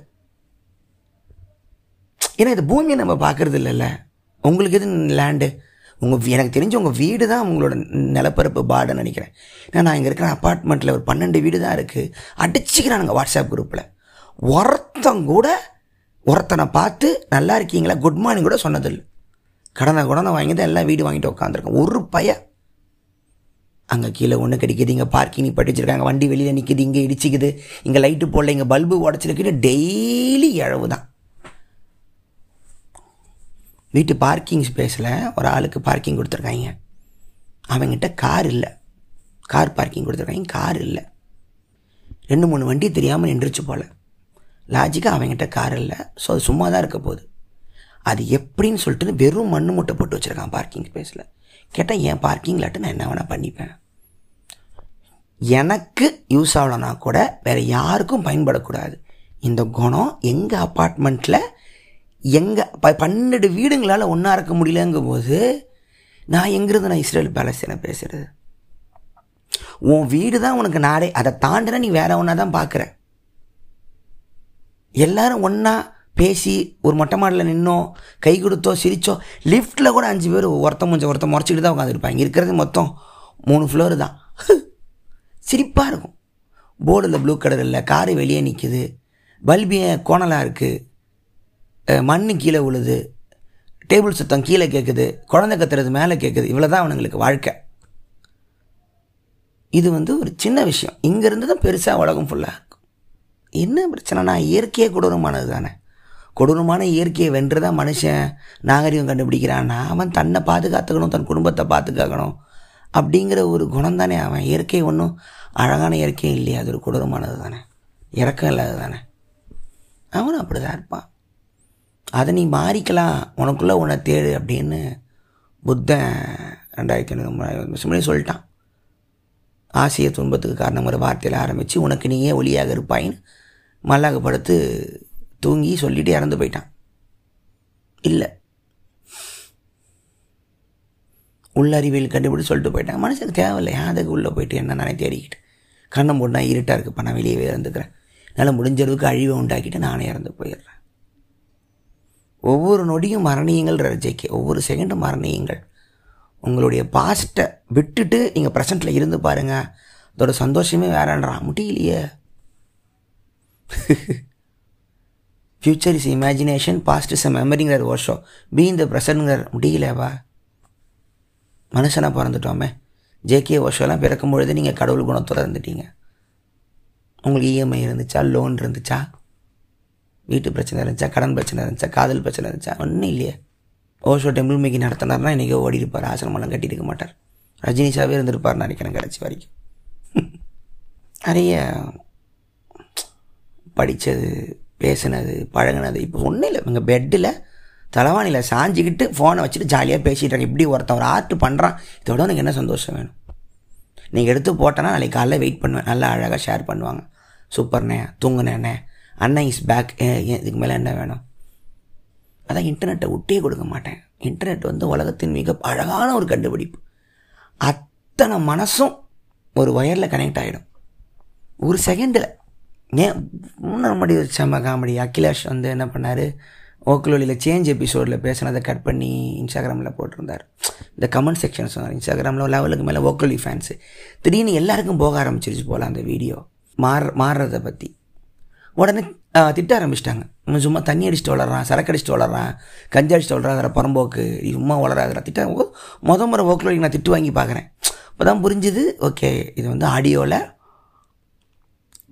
ஏன்னா இந்த பூமியை நம்ம பார்க்குறது இல்லைல்ல. உங்களுக்கு எது லேண்டு உங்கள் எனக்கு தெரிஞ்ச உங்கள் வீடு தான் உங்களோட நிலப்பரப்பு பாடுன்னு நினைக்கிறேன். ஏன்னா நான் இங்கே இருக்கிற அப்பார்ட்மெண்ட்டில் ஒரு பன்னெண்டு வீடு தான் இருக்குது அடிச்சுக்கிறானுங்க வாட்ஸ்அப் குரூப்பில் ஒருத்தன் கூட ஒருத்தனை பார்த்து நல்லா இருக்கீங்களா? குட் மார்னிங் கூட சொன்னதில்லை. கடனை குடனை வாங்கி தான் எல்லாம் வீடு வாங்கிட்டு உட்காந்துருக்கேன் ஒரு பய. அங்கே கீழே ஒன்று கிடைக்குது இங்கே பார்க்கிங் பட்டி வச்சுருக்காங்க வண்டி வெளியில் நிற்கிது இங்கே இடிச்சிக்குது. இங்கே லைட்டு போடல இங்கே பல்பு உடச்சிருக்குன்னு டெய்லி இழவு தான் வீட்டு பார்க்கிங் ஸ்பேஸில் ஒரு ஆளுக்கு பார்க்கிங் கொடுத்துருக்காங்க. அவங்ககிட்ட கார் இல்லை. கார் பார்க்கிங் கொடுத்துருக்காங்க. கார் இல்லை. ரெண்டு மூணு வண்டி தெரியாமல் நின்றுச்சு போல். லாஜிக்காக அவங்ககிட்ட கார் இல்லை. ஸோ அது சும்மா தான் இருக்க போகுது. அது எப்படின்னு சொல்லிட்டு வெறும் மண்ணு மூட்டை போட்டு வச்சுருக்கான் பார்க்கிங் ஸ்பேஸில் கேட்டால் என் பார்க்கிங் லாட்டு நான் என்ன வேணால் பண்ணிப்பேன். எனக்கு யூஸ் ஆகலைன்னா கூட வேறு யாருக்கும் பயன்படக்கூடாது. இந்த குணம் எங்கள் அப்பார்ட்மெண்ட்டில் எங்கள் ப பன்னெண்டு வீடுங்களால் ஒன்றா இருக்க முடியலங்கும் போது நான் எங்கிருந்து நான் இஸ்ரேல் பேலஸ்தீனை பேசுகிறது உன் வீடு தான் உனக்கு நாடே அதை தாண்டினா நீ வேற ஒன்றா தான் பார்க்குற எல்லாரும் ஒன்றா பேசி ஒரு மொட்டை மாடலில் நின்னோ கை கொடுத்தோ சிரிச்சோ லிஃப்ட்டில் கூட அஞ்சு பேர் ஒருத்த முடிஞ்ச ஒருத்த முறைச்சிக்கிட்டு தான் உட்காந்துருப்பாங்க இருக்கிறது மொத்தம் மூணு ஃப்ளோர் தான். சிரிப்பாக இருக்கும். போர்டில் ப்ளூ கலர் இல்லை காரு வெளியே நிற்குது பல்பிய கோணலாக இருக்குது மண்ணு கீழே உழுது டேபிள் சுத்தம் கீழே கேட்குது குழந்தை கத்துறது மேலே கேட்குது இவ்வளோ தான் அவனுங்களுக்கு வாழ்க்கை. இது வந்து ஒரு சின்ன விஷயம். இங்கேருந்து தான் பெருசாக உலகம் ஃபுல்லாக இருக்கும். என்ன பிரச்சனைனா இயற்கையே கொடூரமானது தானே. கொடூரமான இயற்கையை வென்று தான் மனுஷன் நாகரிகம் கண்டுபிடிக்கிறான்னா அவன் தன்னை பாதுகாத்துக்கணும் தன் குடும்பத்தை பாதுகாக்கணும் அப்படிங்கிற ஒரு குணம் தானே அவன். இயற்கை ஒன்றும் அழகான இயற்கை இல்லையா. அது ஒரு கொடூரமானது தானே. இறக்கம் இல்லாதது தானே. அவனும் அப்படி தான் இருப்பான். அதை நீ மாறிக்கலாம் உனக்குள்ளே உன்னை தேடு அப்படின்னு புத்தன் ரெண்டாயிரத்தி ஐநூறு மூணாயிரம் முன்னாடி சொல்லிட்டான். ஆசிய துன்பத்துக்கு காரணம் ஒரு வார்த்தையில் ஆரம்பித்து உனக்கு நீயே ஒளியாக இருப்பாயின்னு மல்லாக படுத்து தூங்கி சொல்லிட்டு இறந்து போயிட்டான். இல்லை. உள்ளறிவியல் கண்டுபிடிச்சு சொல்லிட்டு போயிட்டான். மனுஷனுக்கு தேவையில்லை. அதுக்கு உள்ளே போயிட்டு என்ன நானே தேடிக்கிட்டு. கண்ணம் போட்டு நான் இருட்டாக இருக்குப்பா நான் வெளியே இறந்துக்கிறேன். என்னால் முடிஞ்ச அளவுக்கு அழிவை உண்டாக்கிட்டு நானே இறந்து போயிடுறேன். ஒவ்வொரு நொடியும் மரணியுங்கள் ரஜைக்கு. ஒவ்வொரு செகண்டும் மரணியங்கள். உங்களுடைய பாஸ்ட்டை விட்டுட்டு நீங்கள் ப்ரெசண்ட்டில் இருந்து பாருங்கள் அதோட சந்தோஷமே வேறன்றான் முடியலையே. Future is imagination past is a மெமரிங்கிற வருஷம் பி இந்த ப்ரெசன்ட்ங்கிற முடியலவா மனுஷனாக பிறந்துட்டோமே. ஜேகே வருஷம்லாம் பிறக்கும் பொழுது நீங்கள் கடவுள் குணத்தோடு இருந்துட்டீங்க. உங்களுக்கு இஎம்ஐ இருந்துச்சா? லோன் இருந்துச்சா? வீட்டு பிரச்சனை இருந்துச்சா கடன் பிரச்சனை இருந்துச்சா காதல் பிரச்சனை இருந்துச்சா? ஒன்றும் இல்லையே. ஓஷோ டெம்பிள் மேக்கி நடத்தினார்னா இன்றைக்கி ஓடி இருப்பார் ஆசிரமெல்லாம் கட்டியிருக்க மாட்டார். ரஜினிஷாவே இருந்திருப்பார் நினைக்கிறேன் கடைசி வரைக்கும். நிறைய படித்தது பேசினது பழகினது இப்போ ஒன்றும் இல்லை. எங்கள் பெட்டில் தலைவாணியில் சாஞ்சிக்கிட்டு ஃபோனை வச்சுட்டு ஜாலியாக பேசிட்டாங்க இப்படி ஒருத்தன் ஒரு ஆர்ட் பண்ணுறான் இதோட உனக்கு என்ன சந்தோஷம் வேணும்? நீங்கள் எடுத்து போட்டேன்னா நாளைக்கு காலைல வெயிட் பண்ணுவேன். நல்லா அழகாக ஷேர் பண்ணுவாங்க. சூப்பர்ண்ணே தூங்குனேண்ணே. அண்ணன் இஸ் பேக் இதுக்கு மேலே என்ன வேணும்? அதான் இன்டர்நெட்டை விட்டே கொடுக்க மாட்டேன். இன்டர்நெட் வந்து உலகத்தின் மிக அழகான ஒரு கண்டுபிடிப்பு. அத்தனை மனசும் ஒரு ஒயரில் கனெக்ட் ஆகிடும் ஒரு செகண்டில் ஏன்? நம்முடைய ஒரு செம்ம காமெடி அகிலாஷ் வந்து என்ன பண்ணார்? ஓக்கலொலியில் சேஞ்ச் எபிசோடில் பேசினதை கட் பண்ணி இன்ஸ்டாகிராமில் போட்டிருந்தார். இந்த கமெண்ட் செக்ஷன் சொன்னார். இன்ஸ்டாகிராமில் லெவலுக்கு மேலே ஓக்கலி ஃபேன்ஸு திடீர்னு எல்லாருக்கும் போக ஆரம்பிச்சிருச்சு போல் அந்த வீடியோ மாற மாறுறதை பற்றி உடனே திட்ட ஆரம்பிச்சிட்டாங்க. இவன் சும்மா தண்ணி அடிச்சுட்டு வளர்றான் சரக்கு அடிச்சுட்டு வளர்றான் கஞ்சி அடிச்சுட்டு வளர்றான் அதில் புறம்போக்கு சும்மா வளராதுல திட்ட முத முறை ஓக்கலொலிக்கு நான் திட்டு வாங்கி பார்க்குறேன் இப்போ தான் புரிஞ்சுது ஓகே இது வந்து ஆடியோவில்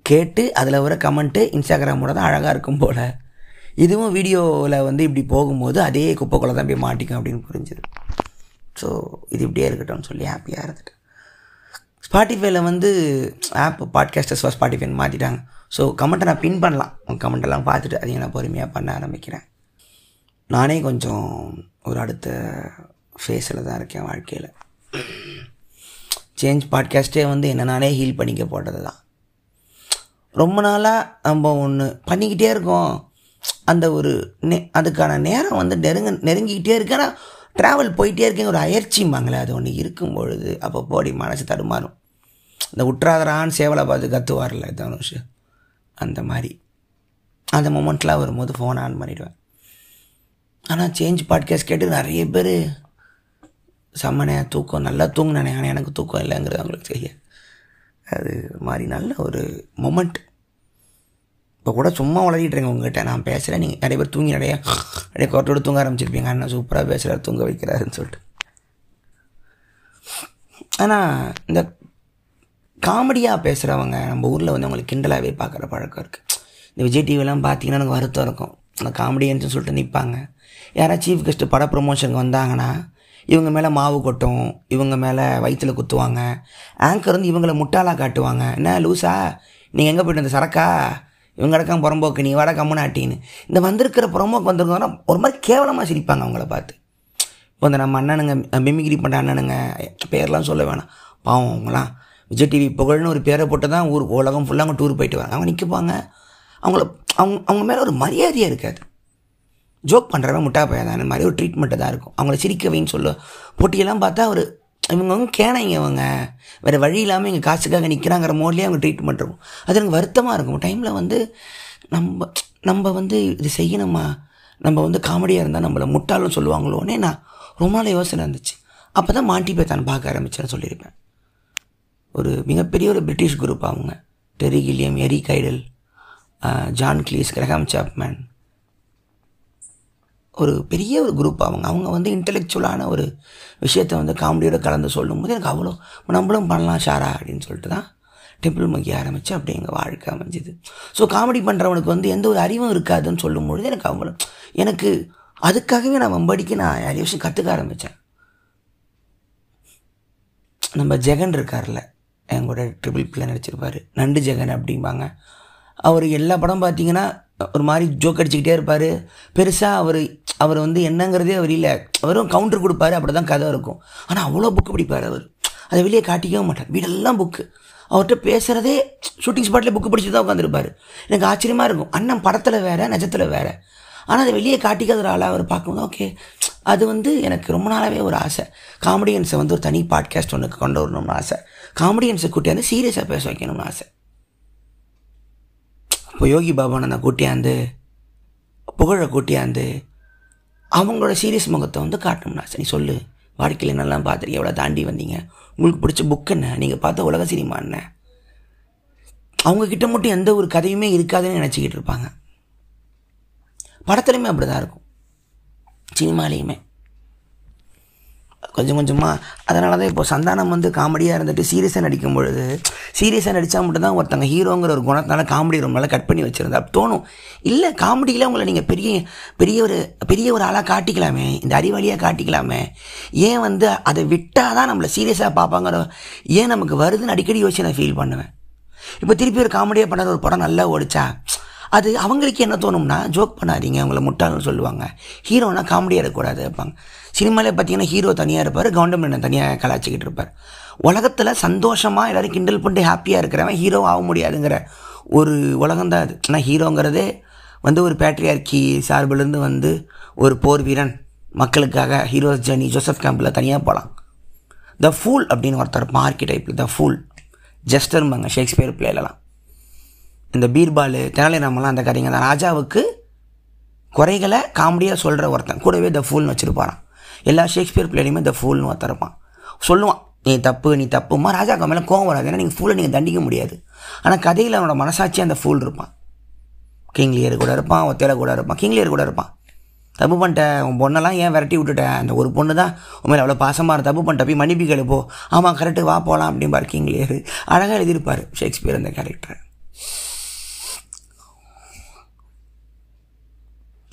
கேட்டு அதில் வர கமெண்ட்டு இன்ஸ்டாகிராமோட தான் அழகாக இருக்கும் போல். இதுவும் வீடியோவில் வந்து இப்படி போகும்போது அதே குப்பைக்குள்ளே தான் போய் மாட்டிக்கும் அப்படின்னு புரிஞ்சுது. ஸோ இது இப்படியே இருக்கட்டும்னு சொல்லி ஹாப்பியாக இருந்துட்டேன். ஸ்பாட்டிஃபைல வந்து ஆப் பாட்காஸ்டர்ஸ் ஸ்பாட்டிஃபைன்னு மாற்றிட்டாங்க ஸோ கமெண்ட்டை நான் பின் பண்ணலாம். உங்கள் கமெண்ட்டெல்லாம் பார்த்துட்டு அதையும் நான் பொறுமையாக பண்ண ஆரம்பிக்கிறேன். நானே கொஞ்சம் ஒரு அடுத்த ஃபேஸில் தான் இருக்கேன் வாழ்க்கையில். சேஞ்ச் பாட்காஸ்ட்டே வந்து என்ன நானே ஹீல் பண்ணிக்க போட்டது தான். ரொம்ப நாளாக நம்ம ஒன்று பண்ணிக்கிட்டே இருக்கோம். அந்த ஒரு நெ அதுக்கான நேரம் வந்து நெருங்க நெருங்கிக்கிட்டே இருக்கு. ஆனால் ட்ராவல் போயிட்டே இருக்கேங்க ஒரு அயற்சிம்பாங்களே அது ஒன்று இருக்கும் பொழுது அப்போ போடி மனசு தடுமாறும். இந்த உற்றாதரான்னு சேவலை பார்த்து கத்துவார்ல தனுஷ். அந்த மாதிரி. அந்த மொமெண்ட்லாம் வரும்போது ஃபோன் ஆன் பண்ணிவிடுவேன் ஆனால் சேஞ்ச் பாட்காஸ்ட் கேட்டு நிறைய பேர் செம்மனே தூக்கம் நல்லா தூங்கினே ஆனால் எனக்கு தூக்கம் இல்லைங்கிறது அவங்களுக்கு தெரிய அது மாதிரி நல்ல ஒரு மொமெண்ட் இப்போ கூட சும்மா வளரிட்டு இருக்கேன் உங்ககிட்ட. நான் பேசுகிறேன் நீங்கள் நிறைய பேர் தூங்கி நிறைய நிறைய கொரட்டோடு தூங்க ஆரம்பிச்சிருப்பீங்க. அண்ணன் சூப்பராக பேசுகிறார் தூங்க வைக்கிறாருன்னு சொல்லிட்டு. ஆனால் இந்த காமெடியாக பேசுகிறவங்க நம்ம ஊரில் வந்து அவங்களுக்கு கிண்டலாகவே பார்க்குற பழக்கம் இருக்குது இந்த விஜய் டிவிலாம் பார்த்தீங்கன்னா எனக்கு வருத்தம் இருக்கும். அந்த காமெடியன்ஸ்னு சொல்லிட்டு நிற்பாங்க யாராவது சீஃப் கெஸ்ட்டு பட ப்ரொமோஷனுக்கு வந்தாங்கன்னா இவங்க மேலே மாவு கொட்டும் இவங்க மேலே வயிற்றில் குத்துவாங்க. ஆங்கர் வந்து இவங்கள முட்டாளாக காட்டுவாங்க. என்ன லூஸா நீங்கள் எங்கே போய்ட்டு இந்த சரக்கா? இவங்க அடக்கம் புறம்போக்கு நீ வட கம்முனாட்டின்னு. இந்த வந்திருக்கிற புறம்போக்கு வந்திருக்கோன்னா ஒரு மாதிரி கேவலமாக சிரிப்பாங்க அவங்கள பார்த்து. இப்போ இந்த நம்ம அண்ணனுங்க மிமிகிரி பண்ணுற அண்ணனுங்க பேர்லாம் சொல்ல வேணாம். பாவம் அவங்களாம் விஜய் டிவி புகழ்னு ஒரு பேரை போட்டு தான் ஊர் உலகம் ஃபுல்லாக அவங்க டூர் போயிட்டு வராங்க. அவங்க நிற்கப்பாங்க அவங்கள அவங்க அவங்க மேலே ஒரு மரியாதையாக இருக்காது. ஜோக் பண்ணுறவன் முட்டா பையன் தான். மாதிரி ஒரு ட்ரீட்மெண்ட்டு தான் இருக்கும். அவங்கள சிரிக்கவைன்னு சொல்ல. போட்டியெல்லாம் பார்த்தா ஒரு இவங்க வந்து கேனைங்க இவங்க வேறு வழி இல்லாமல் இங்கே காசுக்காக நிற்கிறாங்கிற மோட்லேயே அவங்க ட்ரீட்மெண்ட் இருக்கும். அது எனக்கு வருத்தமாக இருக்கும். டைமில் வந்து நம்ம நம்ம வந்து இது செய்யணுமா? நம்ம வந்து காமெடியாக இருந்தால் நம்மளை முட்டாளும் சொல்லுவாங்களோன்னே நான் ரொம்ப நாள் யோசனை இருந்துச்சு. அப்போ தான் மாண்டி பேத்தான் பார்க்க ஆரம்பிச்சேன்னு சொல்லியிருப்பேன். ஒரு மிகப்பெரிய ஒரு பிரிட்டிஷ் குரூப் அவங்க. Terry Gilliam Eric Idle John Cleese Graham Chapman. ஒரு பெரிய ஒரு குரூப் அவங்க. அவங்க வந்து இன்டெலெக்சுவலான ஒரு விஷயத்தை வந்து காமெடியோட கலந்து சொல்லும்போது எனக்கு அவ்வளோ நம்மளும் பண்ணலாம் ஷாரா அப்படின்னு சொல்லிட்டு தான் டெம்பிள் மங்கி ஆரம்பித்து அப்படி எங்கள் வாழ்க்கை அமைஞ்சுது. ஸோ காமெடி பண்ணுறவனுக்கு வந்து எந்த ஒரு அறிவும் இருக்காதுன்னு சொல்லும்பொழுது எனக்கு அவ்வளோ எனக்கு அதுக்காகவே நான் வம்படிக்கு நான் நிறைய விஷயம் கற்றுக்க ஆரம்பித்தேன் நம்ம ஜெகன் இருக்கார்ல என் கூட ட்ரிபிள் பிள்ளை நடிச்சிருப்பார். நண்டு ஜெகன் அப்படிம்பாங்க. அவர் எல்லா படம் பார்த்தீங்கன்னா ஒரு மாதிரி ஜோக் அடிச்சுக்கிட்டே இருப்பார். பெருசாக அவர் அவர் வந்து என்னங்கிறதே அவர் இல்லை. அவரும் கவுண்டர் கொடுப்பாரு அப்படி தான் கதை இருக்கும். ஆனால் அவ்வளோ புக்கு படிப்பார் அவர். அதை வெளியே காட்டிக்கவும் மாட்டார். வீடெல்லாம் புக்கு அவர்கிட்ட பேசுகிறதே ஷூட்டிங் ஸ்பாட்டில் புக்கு படிச்சு தான் உட்காந்துருப்பார் எனக்கு ஆச்சரியமாக இருக்கும். அண்ணன் படத்தில் வேறு நிஜத்தில் வேறு. ஆனால் அதை வெளியே காட்டிக்காத ஒரு ஆளாக அவர் பார்க்கும்போது ஓகே அது வந்து எனக்கு ரொம்ப நாளாகவே ஒரு ஆசை. காமெடியன்ஸை வந்து ஒரு தனி பாட்காஸ்ட் ஒன்று கொண்டு வரணும்னு ஆசை. காமெடியன்ஸை கூட்டியாந்து சீரியஸாக பேச வைக்கணும்னு ஆசை. இப்போ யோகி பாபானனை கூட்டியாந்து புகழை கூட்டியாந்து அவங்களோட சீரியஸ் முகத்தை வந்து காட்டணும்னு ஆசை. நீ சொல்லு வாழ்க்கையில் என்னெல்லாம் பார்த்துருக்கீங்க எவ்வளோ தாண்டி வந்தீங்க? உங்களுக்கு பிடிச்ச புக் என்ன? நீங்கள் பார்த்த உலக சினிமா என்ன? அவங்கக்கிட்ட மட்டும் எந்த ஒரு கதையுமே இருக்காதுன்னு நினச்சிக்கிட்டு இருப்பாங்க. படத்துலையுமே அப்படி தான் இருக்கும். சினிமாலேயுமே. கொஞ்சம் கொஞ்சமாக அதனால தான் இப்போ சந்தானம் வந்து காமெடியாக இருந்துட்டு சீரியஸாக நடிக்கும் பொழுது சீரியஸாக நடித்தா மட்டும்தான் ஒருத்தங்க ஹீரோங்கிற ஒரு குணத்தினால காமெடி ரொம்ப நாளாக கட் பண்ணி வச்சுருந்தா தோணும். இல்லை காமெடியில் உங்களை நீங்கள் பெரிய பெரிய ஒரு பெரிய ஒரு ஆளாக காட்டிக்கலாமே இந்த அறிவாளியாக காட்டிக்கலாமே. ஏன் வந்து அதை விட்டால் தான் நம்மளை சீரியஸாக பார்ப்பாங்கிற ஏன் நமக்கு வருதுன்னு அடிக்கடி யோசிச்சு நான் ஃபீல் பண்ணுவேன். இப்போ திருப்பி ஒரு காமெடியாக பண்ணுற ஒரு படம் நல்லா ஓடிச்சா அது அவங்களுக்கு என்ன தோணும்னா ஜோக் பண்ணாதீங்க அவங்கள முட்டாள்னு சொல்லுவாங்க. ஹீரோனா காமெடியாக இருக்கக்கூடாது வைப்பாங்க சினிமாவில் பார்த்தீங்கன்னா ஹீரோ தனியாக இருப்பார் கவுண்டமேனன் தனியாக கலாச்சிக்கிட்டு இருப்பார். உலகத்தில் சந்தோஷமாக எல்லோரும் கிண்டல் பண்ணிட்டு ஹாப்பியாக இருக்கிறவன் ஹீரோ ஆக முடியாதுங்கிற ஒரு உலகம்தான் அது. ஆனால் ஹீரோங்கிறதே வந்து ஒரு பேட்ரியார்கி சார்பிலேருந்து வந்து ஒரு போர் வீரன் மக்களுக்காக ஹீரோஸ் ஜர்னி ஜோசப் கேம்பில் தனியாக போகலாம் த ஃபூல் அப்படின்னு ஒருத்தர் மார்க்கி டைப்பில் த ஃபூல் ஜஸ்டர்ம்பாங்க ஷேக்ஸ்பியர் பிளேலலாம் இந்த பீர்பால் தெனாலிராமெல்லாம் அந்த கதைங்க தான் ராஜாவுக்கு குறைகளை காமெடியாக சொல்கிற ஒருத்தன். கூடவே த ஃபூல்னு வச்சுருப்பாரான் எல்லா ஷேக்ஸ்பியர் பிள்ளையுமே இந்த ஃபூல்னு ஒருத்தர் சொல்லுவான் நீ தப்பு நீ தப்புமா ராஜாக்கு மேலே கோவம் வராது. ஏன்னா நீங்கள் ஃபூலை நீங்கள் தண்டிக்க முடியாது. ஆனால் கதையில் அவனோட மனசாட்சி அந்த ஃபூல் இருப்பான். கிங்லியர் கூட இருப்பான் ஒத்தையில கூட இருப்பான் கிங்லியர் கூட இருப்பான். தப்பு பண்ணிட்டேன் உன் பொண்ணெல்லாம் ஏன் விரட்டி விட்டுட்டேன்? அந்த ஒரு பொண்ணு தான் உண்மையில் அவ்வளோ பாசமாக இருந்த தப்பு பண்ணிட்ட போய் மன்னிப்பு கேளு ஆமாம் கரெக்டு வா போகலாம் அப்படிம்பார் கிங்லியர். அழகாக எழுதியிருப்பார் ஷேக்ஸ்பியர் அந்த கேரக்டர்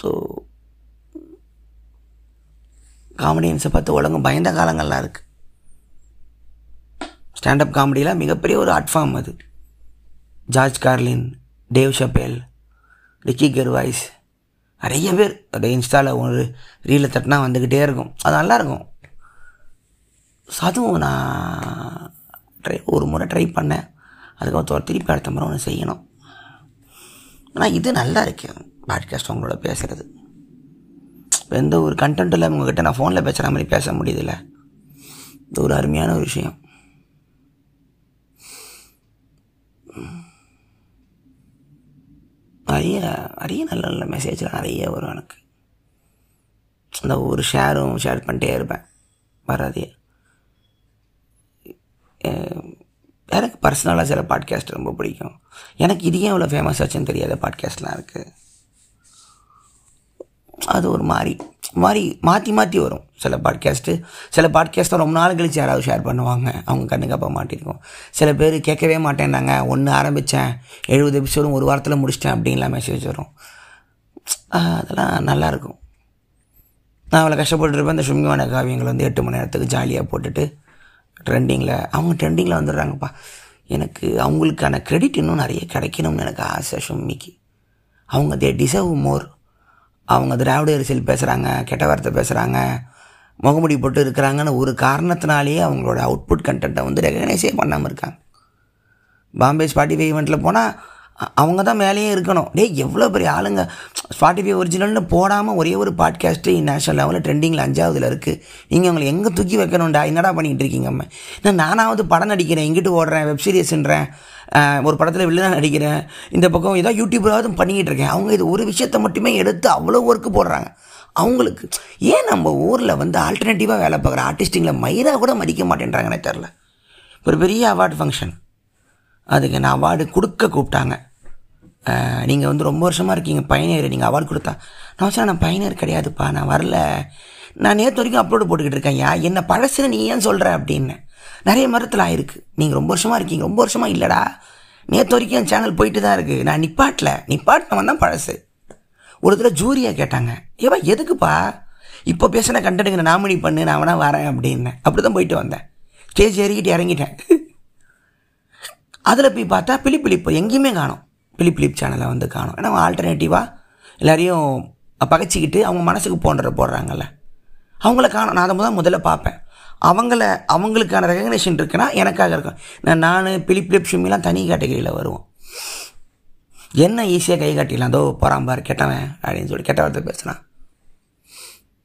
ஸோ காமெடியன்ஸை பார்த்து உலகம் பயந்த காலங்கள்லாம் இருக்குது ஸ்டாண்டப் காமெடியில் மிகப்பெரிய ஒரு ஆர்ட் ஃபார்ம் அது. George Carlin Dave Chappelle Ricky Gervais நிறைய பேர் அந்த இன்ஸ்டாவில் ஒரு ரீலை தட்டினா வந்துக்கிட்டே இருக்கும். அது நல்லாயிருக்கும் அதுவும் நான் ட்ரை ஒரு முறை ட்ரை பண்ணேன். அதுக்கப்புறம் திருப்பி அடுத்த முறை ஒன்று செய்யணும். ஆனால் இது நல்லா இருக்கு. பாட்காஸ்ட் உங்களோட பேசுகிறது இப்போ எந்த ஒரு கண்டென்ட் இல்லை உங்ககிட்ட நான் ஃபோனில் பேசுகிற மாதிரி பேச முடியுதுல்ல? இது ஒரு அருமையான ஒரு விஷயம். நிறைய நிறைய நல்ல நல்ல மெசேஜ்லாம் நிறைய வரும் எனக்கு. அந்த ஒரு ஷேரும் ஷேர் பண்ணிட்டே இருப்பேன். வராதே. எனக்கு பர்சனலாக சில பாட்காஸ்ட் ரொம்ப பிடிக்கும். எனக்கு இது ஏன் இவ்வளோ ஃபேமஸ் ஆச்சுன்னு தெரியாத பாட்காஸ்ட்லாம் இருக்குது அது ஒரு மாதிரி மாதிரி மாற்றி மாற்றி வரும். சில பாட்காஸ்ட்டு சில பாட்காஸ்ட்டை ரொம்ப நாள் கழிச்சு யாராவது ஷேர் பண்ணுவாங்க. அவங்க கண்ணுக்கு அப்போ மாட்டிருக்கும் சில பேர் கேட்கவே மாட்டேன்னாங்க. ஒன்று ஆரம்பித்தேன் எழுபது எபிசோடும் ஒரு வாரத்தில் முடிச்சிட்டேன் அப்படின்லாம் மெசேஜ் வரும். அதெல்லாம் நல்லாயிருக்கும் நான் அவ்வளோ கஷ்டப்பட்டுருப்பேன் இந்த சும்மிவான காவியங்கள் வந்து எட்டு மணி நேரத்துக்கு ஜாலியாக போட்டுட்டு ட்ரெண்டிங்கில் அவங்க ட்ரெண்டிங்கில் வந்துடுறாங்கப்பா. எனக்கு அவங்களுக்கான க்ரெடிட் இன்னும் நிறைய கிடைக்கணும்னு எனக்கு ஆசை சும்மிக்கு. அவங்க தே டிசர்வ் மோர் அவங்க திராவிட அரசியல் பேசுகிறாங்க கெட்ட வார்த்தை பேசுகிறாங்க முகமுடி போட்டு இருக்கிறாங்கன்னு ஒரு காரணத்தினாலேயே அவங்களோட அவுட்புட் கண்டென்ட்டை வந்து ரெகனைஸே பண்ணாமல் இருக்காங்க. பாம்பே ஸ்பாட்டிஃபை ஈவெண்ட்டில் போனால் அவங்க தான் மேலேயே இருக்கணும். டேய் எவ்வளோ பெரிய ஆளுங்க. ஸ்பாட்டிஃபை ஒரிஜினல்னு போடாமல் ஒரே ஒரு பாட்காஸ்ட்டு நேஷனல் லெவலில் ட்ரெண்டிங்கில் அஞ்சாவதுல இருக்குது நீங்கள் அவங்களை எங்கே தூக்கி வைக்கணும்டா? என்னடா பண்ணிகிட்டு இருக்கீங்க அம்மா? நான் நானாவது படம் நடிக்கிறேன் இங்கிட்டு ஓடுறேன் வெப்சீரிஸ்ன்றேன் ஒரு படத்தில் வில்லனாக நடிக்கிறேன் இந்த பக்கம் ஏதோ யூடியூப்லாவது பண்ணிக்கிட்டு இருக்கேன். அவங்க இது ஒரு விஷயத்தை மட்டுமே எடுத்து அவ்வளோ ஒர்க்கு போடுறாங்க. அவங்களுக்கு ஏன் நம்ம ஊரில் வந்து ஆல்டர்னேட்டிவாக வேலை பார்க்குற ஆர்டிஸ்டிங்கில் மயிராக கூட மதிக்க மாட்டேன்றாங்கன்னே தெரில ஒரு பெரிய அவார்டு ஃபங்க்ஷன் அதுக்கு நான் அவார்டு கொடுக்க கூப்பிட்டாங்க. நீங்கள் வந்து ரொம்ப வருஷமாக இருக்கீங்க பயணியர் நீங்கள் அவார்டு கொடுத்தா. நான் வச்சா நான் பயணியர் கிடையாதுப்பா நான் வரல. நான் நேற்று வரைக்கும் அப்லோடு போட்டுக்கிட்டு இருக்கேன் யா என்ன பழசுன்னு நீ ஏன் சொல்கிற அப்படின்னு. நிறைய மரத்தில் ஆயிருக்கு. நீங்கள் ரொம்ப வருஷமாக இருக்கீங்க ரொம்ப வருஷமாக இல்லைடா. நேற்று வரைக்கும் என் சேனல் போயிட்டு தான் இருக்குது நான் நிப்பாட்டில். நிப்பாட்டினவன் தான் பழசு. ஒரு தடவை ஜூரியாக கேட்டாங்க. ஏவா எதுக்குப்பா? இப்போ பேசின கண்டென்ட்டுக்கு நாமினி பண்ணு நான் வேணா வரேன் அப்படின்னு. அப்படி தான் போயிட்டு வந்தேன். ஸ்டேஜ் ஏறிக்கிட்டு இறங்கிட்டேன். அதில் போய் பார்த்தா பிலிப்பிலிப்பு. எங்கேயுமே காணும். பிலிப்பிலிப் சேனலை வந்து காணும். ஏன்னா ஆல்டர்னேட்டிவாக எல்லாரையும் பகைச்சிக்கிட்டு அவங்க மனசுக்கு போன்ற போடுறாங்கல்ல. அவங்கள காணும். நான் அதை முதல் முதல்ல பார்ப்பேன். அவங்கள அவங்களுக்கான ரெகக்னேஷன் இருக்குன்னா எனக்காக இருக்கும். நான் நான் பிலிப்பிலிப் ஷிம்மிலாம் தனி கேட்டகரியில் வருவோம். என்ன ஈஸியாக கை காட்டிடலாம். அதோ போகிறாம்பார் கெட்டவன் அப்படின்னு சொல்லி கெட்ட வார்த்தை பேசுனான்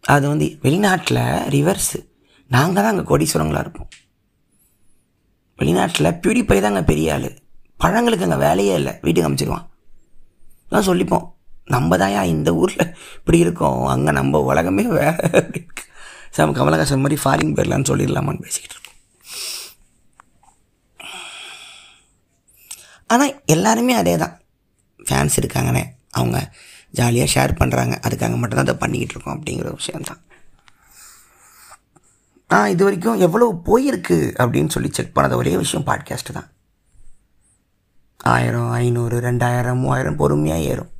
அது வந்து வெளிநாட்டில் ரிவர்ஸு நாங்கள் தான் அங்கே கோடீஸ்வரங்களாக இருப்போம். வெளிநாட்டில் பியூரிப்பை தாங்க பெரிய ஆள். பழங்களுக்கு அங்கே வேலையே இல்லை. வீட்டுக்கு அமைச்சிருவான். நான் சொல்லிப்போம் நம்ம தாயா இந்த ஊரில் இப்படி இருக்கோம். அங்கே நம்ம உலகமே வேற அப்படி இருக்கு. கமலஹாசன் மாதிரி ஃபாரின் போயிடலான்னு சொல்லிடலாமான்னு பேசிக்கிட்டு இருக்கோம். ஆனால் எல்லாருமே அதே தான் ஃபேன்ஸ் இருக்காங்கண்ணே அவங்க ஜாலியாக ஷேர் பண்ணுறாங்க அதுக்காக மட்டும்தான் அதை பண்ணிக்கிட்டு இருக்கோம் அப்படிங்கிற விஷயந்தான் நான் இது வரைக்கும் எவ்வளோ போயிருக்கு அப்படின்னு சொல்லி செக் பண்ணாத ஒரே விஷயம் பாட்காஸ்ட்டு தான். ஆயிரம் ஐநூறு ரெண்டாயிரம் மூவாயிரம் பொறுமையாக ஏறும்.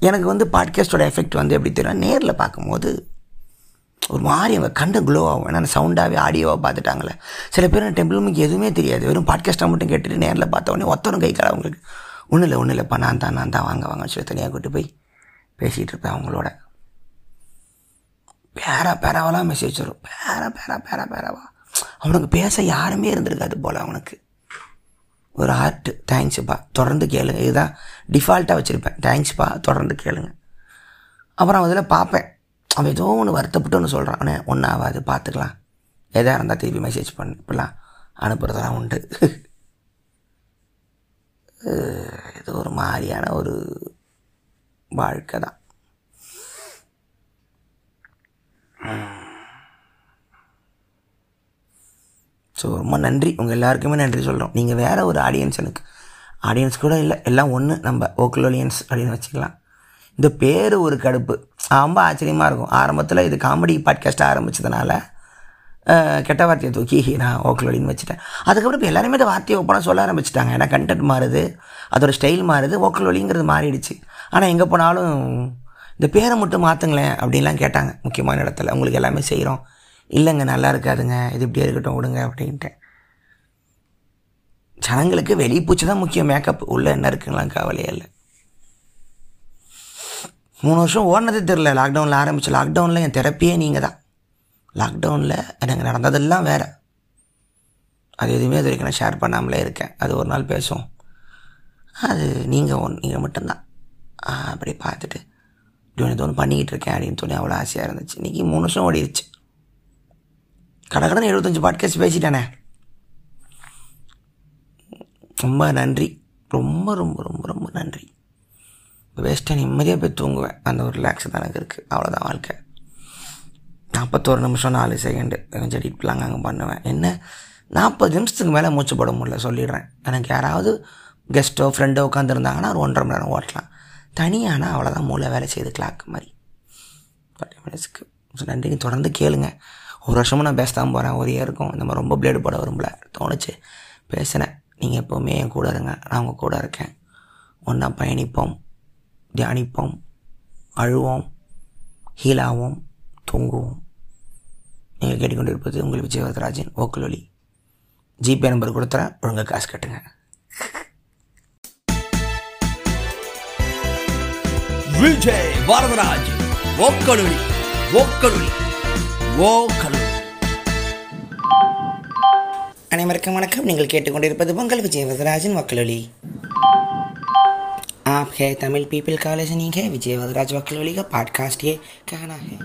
எனக்கு வந்து பாட்காஸ்ட்டோட எஃபெக்ட் வந்து எப்படி தெரியும்? நேரில் பார்க்கும்போது ஒரு மாதிரி அவங்க கண்ட க்ளோ ஆகும். ஏன்னா சவுண்டாகவே ஆடியோவாக பார்த்துட்டாங்களே சில பேர் டெம்பிளுக்கு எதுவுமே தெரியாது. வெறும் பாட்காஸ்ட்டாக மட்டும் கேட்டுட்டு நேரில் பார்த்த உடனே ஒத்தரும் கை கால அவங்களுக்கு ஒன்றும் இல்லை ஒன்றும் இல்லைப்பா நான் தான் நான் தான் வாங்க வாங்க சொல்லி தனியாக கூட்டு போய் பேசிகிட்டு இருப்பேன் அவங்களோட. பேரா பேராவெல்லாம் மெசேஜ் வரும் பேரா பேரா பேரா பேராவா. அவனுக்கு பேச யாருமே இருந்திருக்காது போல் அவனுக்கு. ஒரு ஆர்ட் தேங்க்ஸ்ப்பா தொடர்ந்து கேளுங்க. இதுதான் டிஃபால்ட்டாக வச்சுருப்பேன். தேங்க்ஸ்ப்பா தொடர்ந்து கேளுங்க. அப்புறம் அதில் பார்ப்பேன். அவன் ஏதோ ஒன்று வருத்தப்பட்டு ஒன்று சொல்கிறான் அவனே ஒன்றும் ஆகாது. பார்த்துக்கலாம். எதாக இருந்தால் திருப்பி மெசேஜ் பண்ணு. இப்படிலாம் அனுப்புகிறதெல்லாம் உண்டு. இது ஒரு மாதிரியான ஒரு வாழ்க்கை தான். ஸோ ரொம்ப நன்றி. உங்கள் எல்லாருக்குமே நன்றி சொல்கிறோம் நீங்கள் வேறு ஒரு ஆடியன்ஸ் எனக்கு ஆடியன்ஸ் கூட இல்லை எல்லாம் ஒன்று நம்ம ஓக்கல் ஆடியன்ஸ் அப்படின்னு வச்சுக்கலாம். இந்த பேர் ஒரு கடுப்பு. ரொம்ப ஆச்சரியமாக இருக்கும். ஆரம்பத்தில் இது காமெடி பாட்காஸ்ட் ஆரம்பித்ததுனால கெட்ட வார்த்தையை தூக்கி நான் ஓக்கலொலின்னு வச்சுட்டேன். அதுக்கப்புறம் இப்போ எல்லாருமே இந்த வார்த்தையை ஓப்பனாக சொல்ல ஆரம்பிச்சிட்டாங்க. ஏன்னா கண்டென்ட் மாறுது அதோட ஸ்டைல் மாறுது ஓக்கலொலிங்கிறது மாறிடுச்சு. ஆனால் எங்கே போனாலும் இந்த பேரை மட்டும் மாற்றுங்களேன் அப்படின்லாம் கேட்டாங்க. முக்கியமான இடத்துல. உங்களுக்கு எல்லாமே செய்கிறோம் இல்லைங்க நல்லா இருக்காதுங்க. இது இப்படியே இருக்கட்டும் விடுங்க அப்படின்ட்டு ஜனங்களுக்கு வெளிப்பூச்சி தான் முக்கியம். மேக்கப் உள்ளே என்ன இருக்குங்களாம் கவலையே இல்லை. மூணு வருஷம் ஓடினதே தெரில லாக்டவுனில் ஆரம்பிச்சு லாக்டவுனில் என் தெரப்பியே நீங்கள் தான் லாக்டவுனில் எனக்கு நடந்ததெல்லாம் வேறு. அது எதுவுமே இது வரைக்கும் நான் ஷேர் பண்ணாமலே இருக்கேன். அது ஒரு நாள் பேசுவோம். அது நீங்கள் ஒன் நீங்கள் மட்டும்தான். அப்படி பார்த்துட்டு இப்படி ஒன்று பண்ணிக்கிட்டு இருக்கேன் அப்படின்னு சொல்லி அவ்வளோ ஆசையாக இருந்துச்சு. இன்றைக்கி மூணு வருஷம் ஓடிடுச்சு கடகடன் எழுபத்தஞ்சு பாட்காஸ்ட் பேசிட்டானே. ரொம்ப நன்றி. ரொம்ப ரொம்ப ரொம்ப ரொம்ப நன்றி. வேஸ்ட்டாக நிம்மதியாக போய் தூங்குவேன். அந்த ஒரு ரிலாக்ஸ் தான் எனக்கு இருக்குது அவ்வளோதான் வாழ்க்கை. நாற்பத்தோரு நிமிஷம் நாலு செகண்டு கொஞ்சம் எடிட் பிளாங்க அங்கே பண்ணுவேன். என்ன? நாற்பது நிமிஷத்துக்கு மேலே மூச்சு போட முடியல சொல்லிடுறேன். எனக்கு யாராவது கெஸ்ட்டோ ஃப்ரெண்டோ உட்காந்துருந்தாங்கன்னா ஒரு ஒன்றரை மணி நேரம் ஓட்டலாம். தனியானா அவ்வளோதான் மூளை வேலை செய்யுது கிளாக் மாதிரி. ஃபார்ட்டி மினிட்ஸ்க்கு நன்றி தொடர்ந்து கேளுங்க. ஒரு வருஷமும் நான் பேசாமல் போகிறேன் ஒரே இருக்கும். இந்த மாதிரி ரொம்ப பிளேடு போட விரும்பல. தோணுச்சு. பேசினேன். நீங்கள் எப்போவுமே என் கூட இருங்க. நான் உங்கள் கூட இருக்கேன். ஒன்றா பயணிப்போம். தியானிப்போம். அழுவோம். ஹீலாவோம் தூங்குவோம். நீங்கள் கேட்டுக்கொண்டிருப்பது உங்கள் விஜயவதராஜன் ஓக்கலொலி. ஜிபே நம்பர் கொடுத்துறேன். ஒழுங்காக காசு கட்டுங்க. விஜய் வரதராஜ் ஓக்கலுளி ஓக்கலுளி ஓக்கலுளி அனைவருக்கும் வணக்கம் நீங்கள் கேட்டுக்கொண்டிருப்பது பொங்கல் விஜய் வரதராஜன் वकलोली आप है तमिल पीपल कॉलेज नहीं है विजय वदराज वकलोली का पॉडकास्ट ये कहना है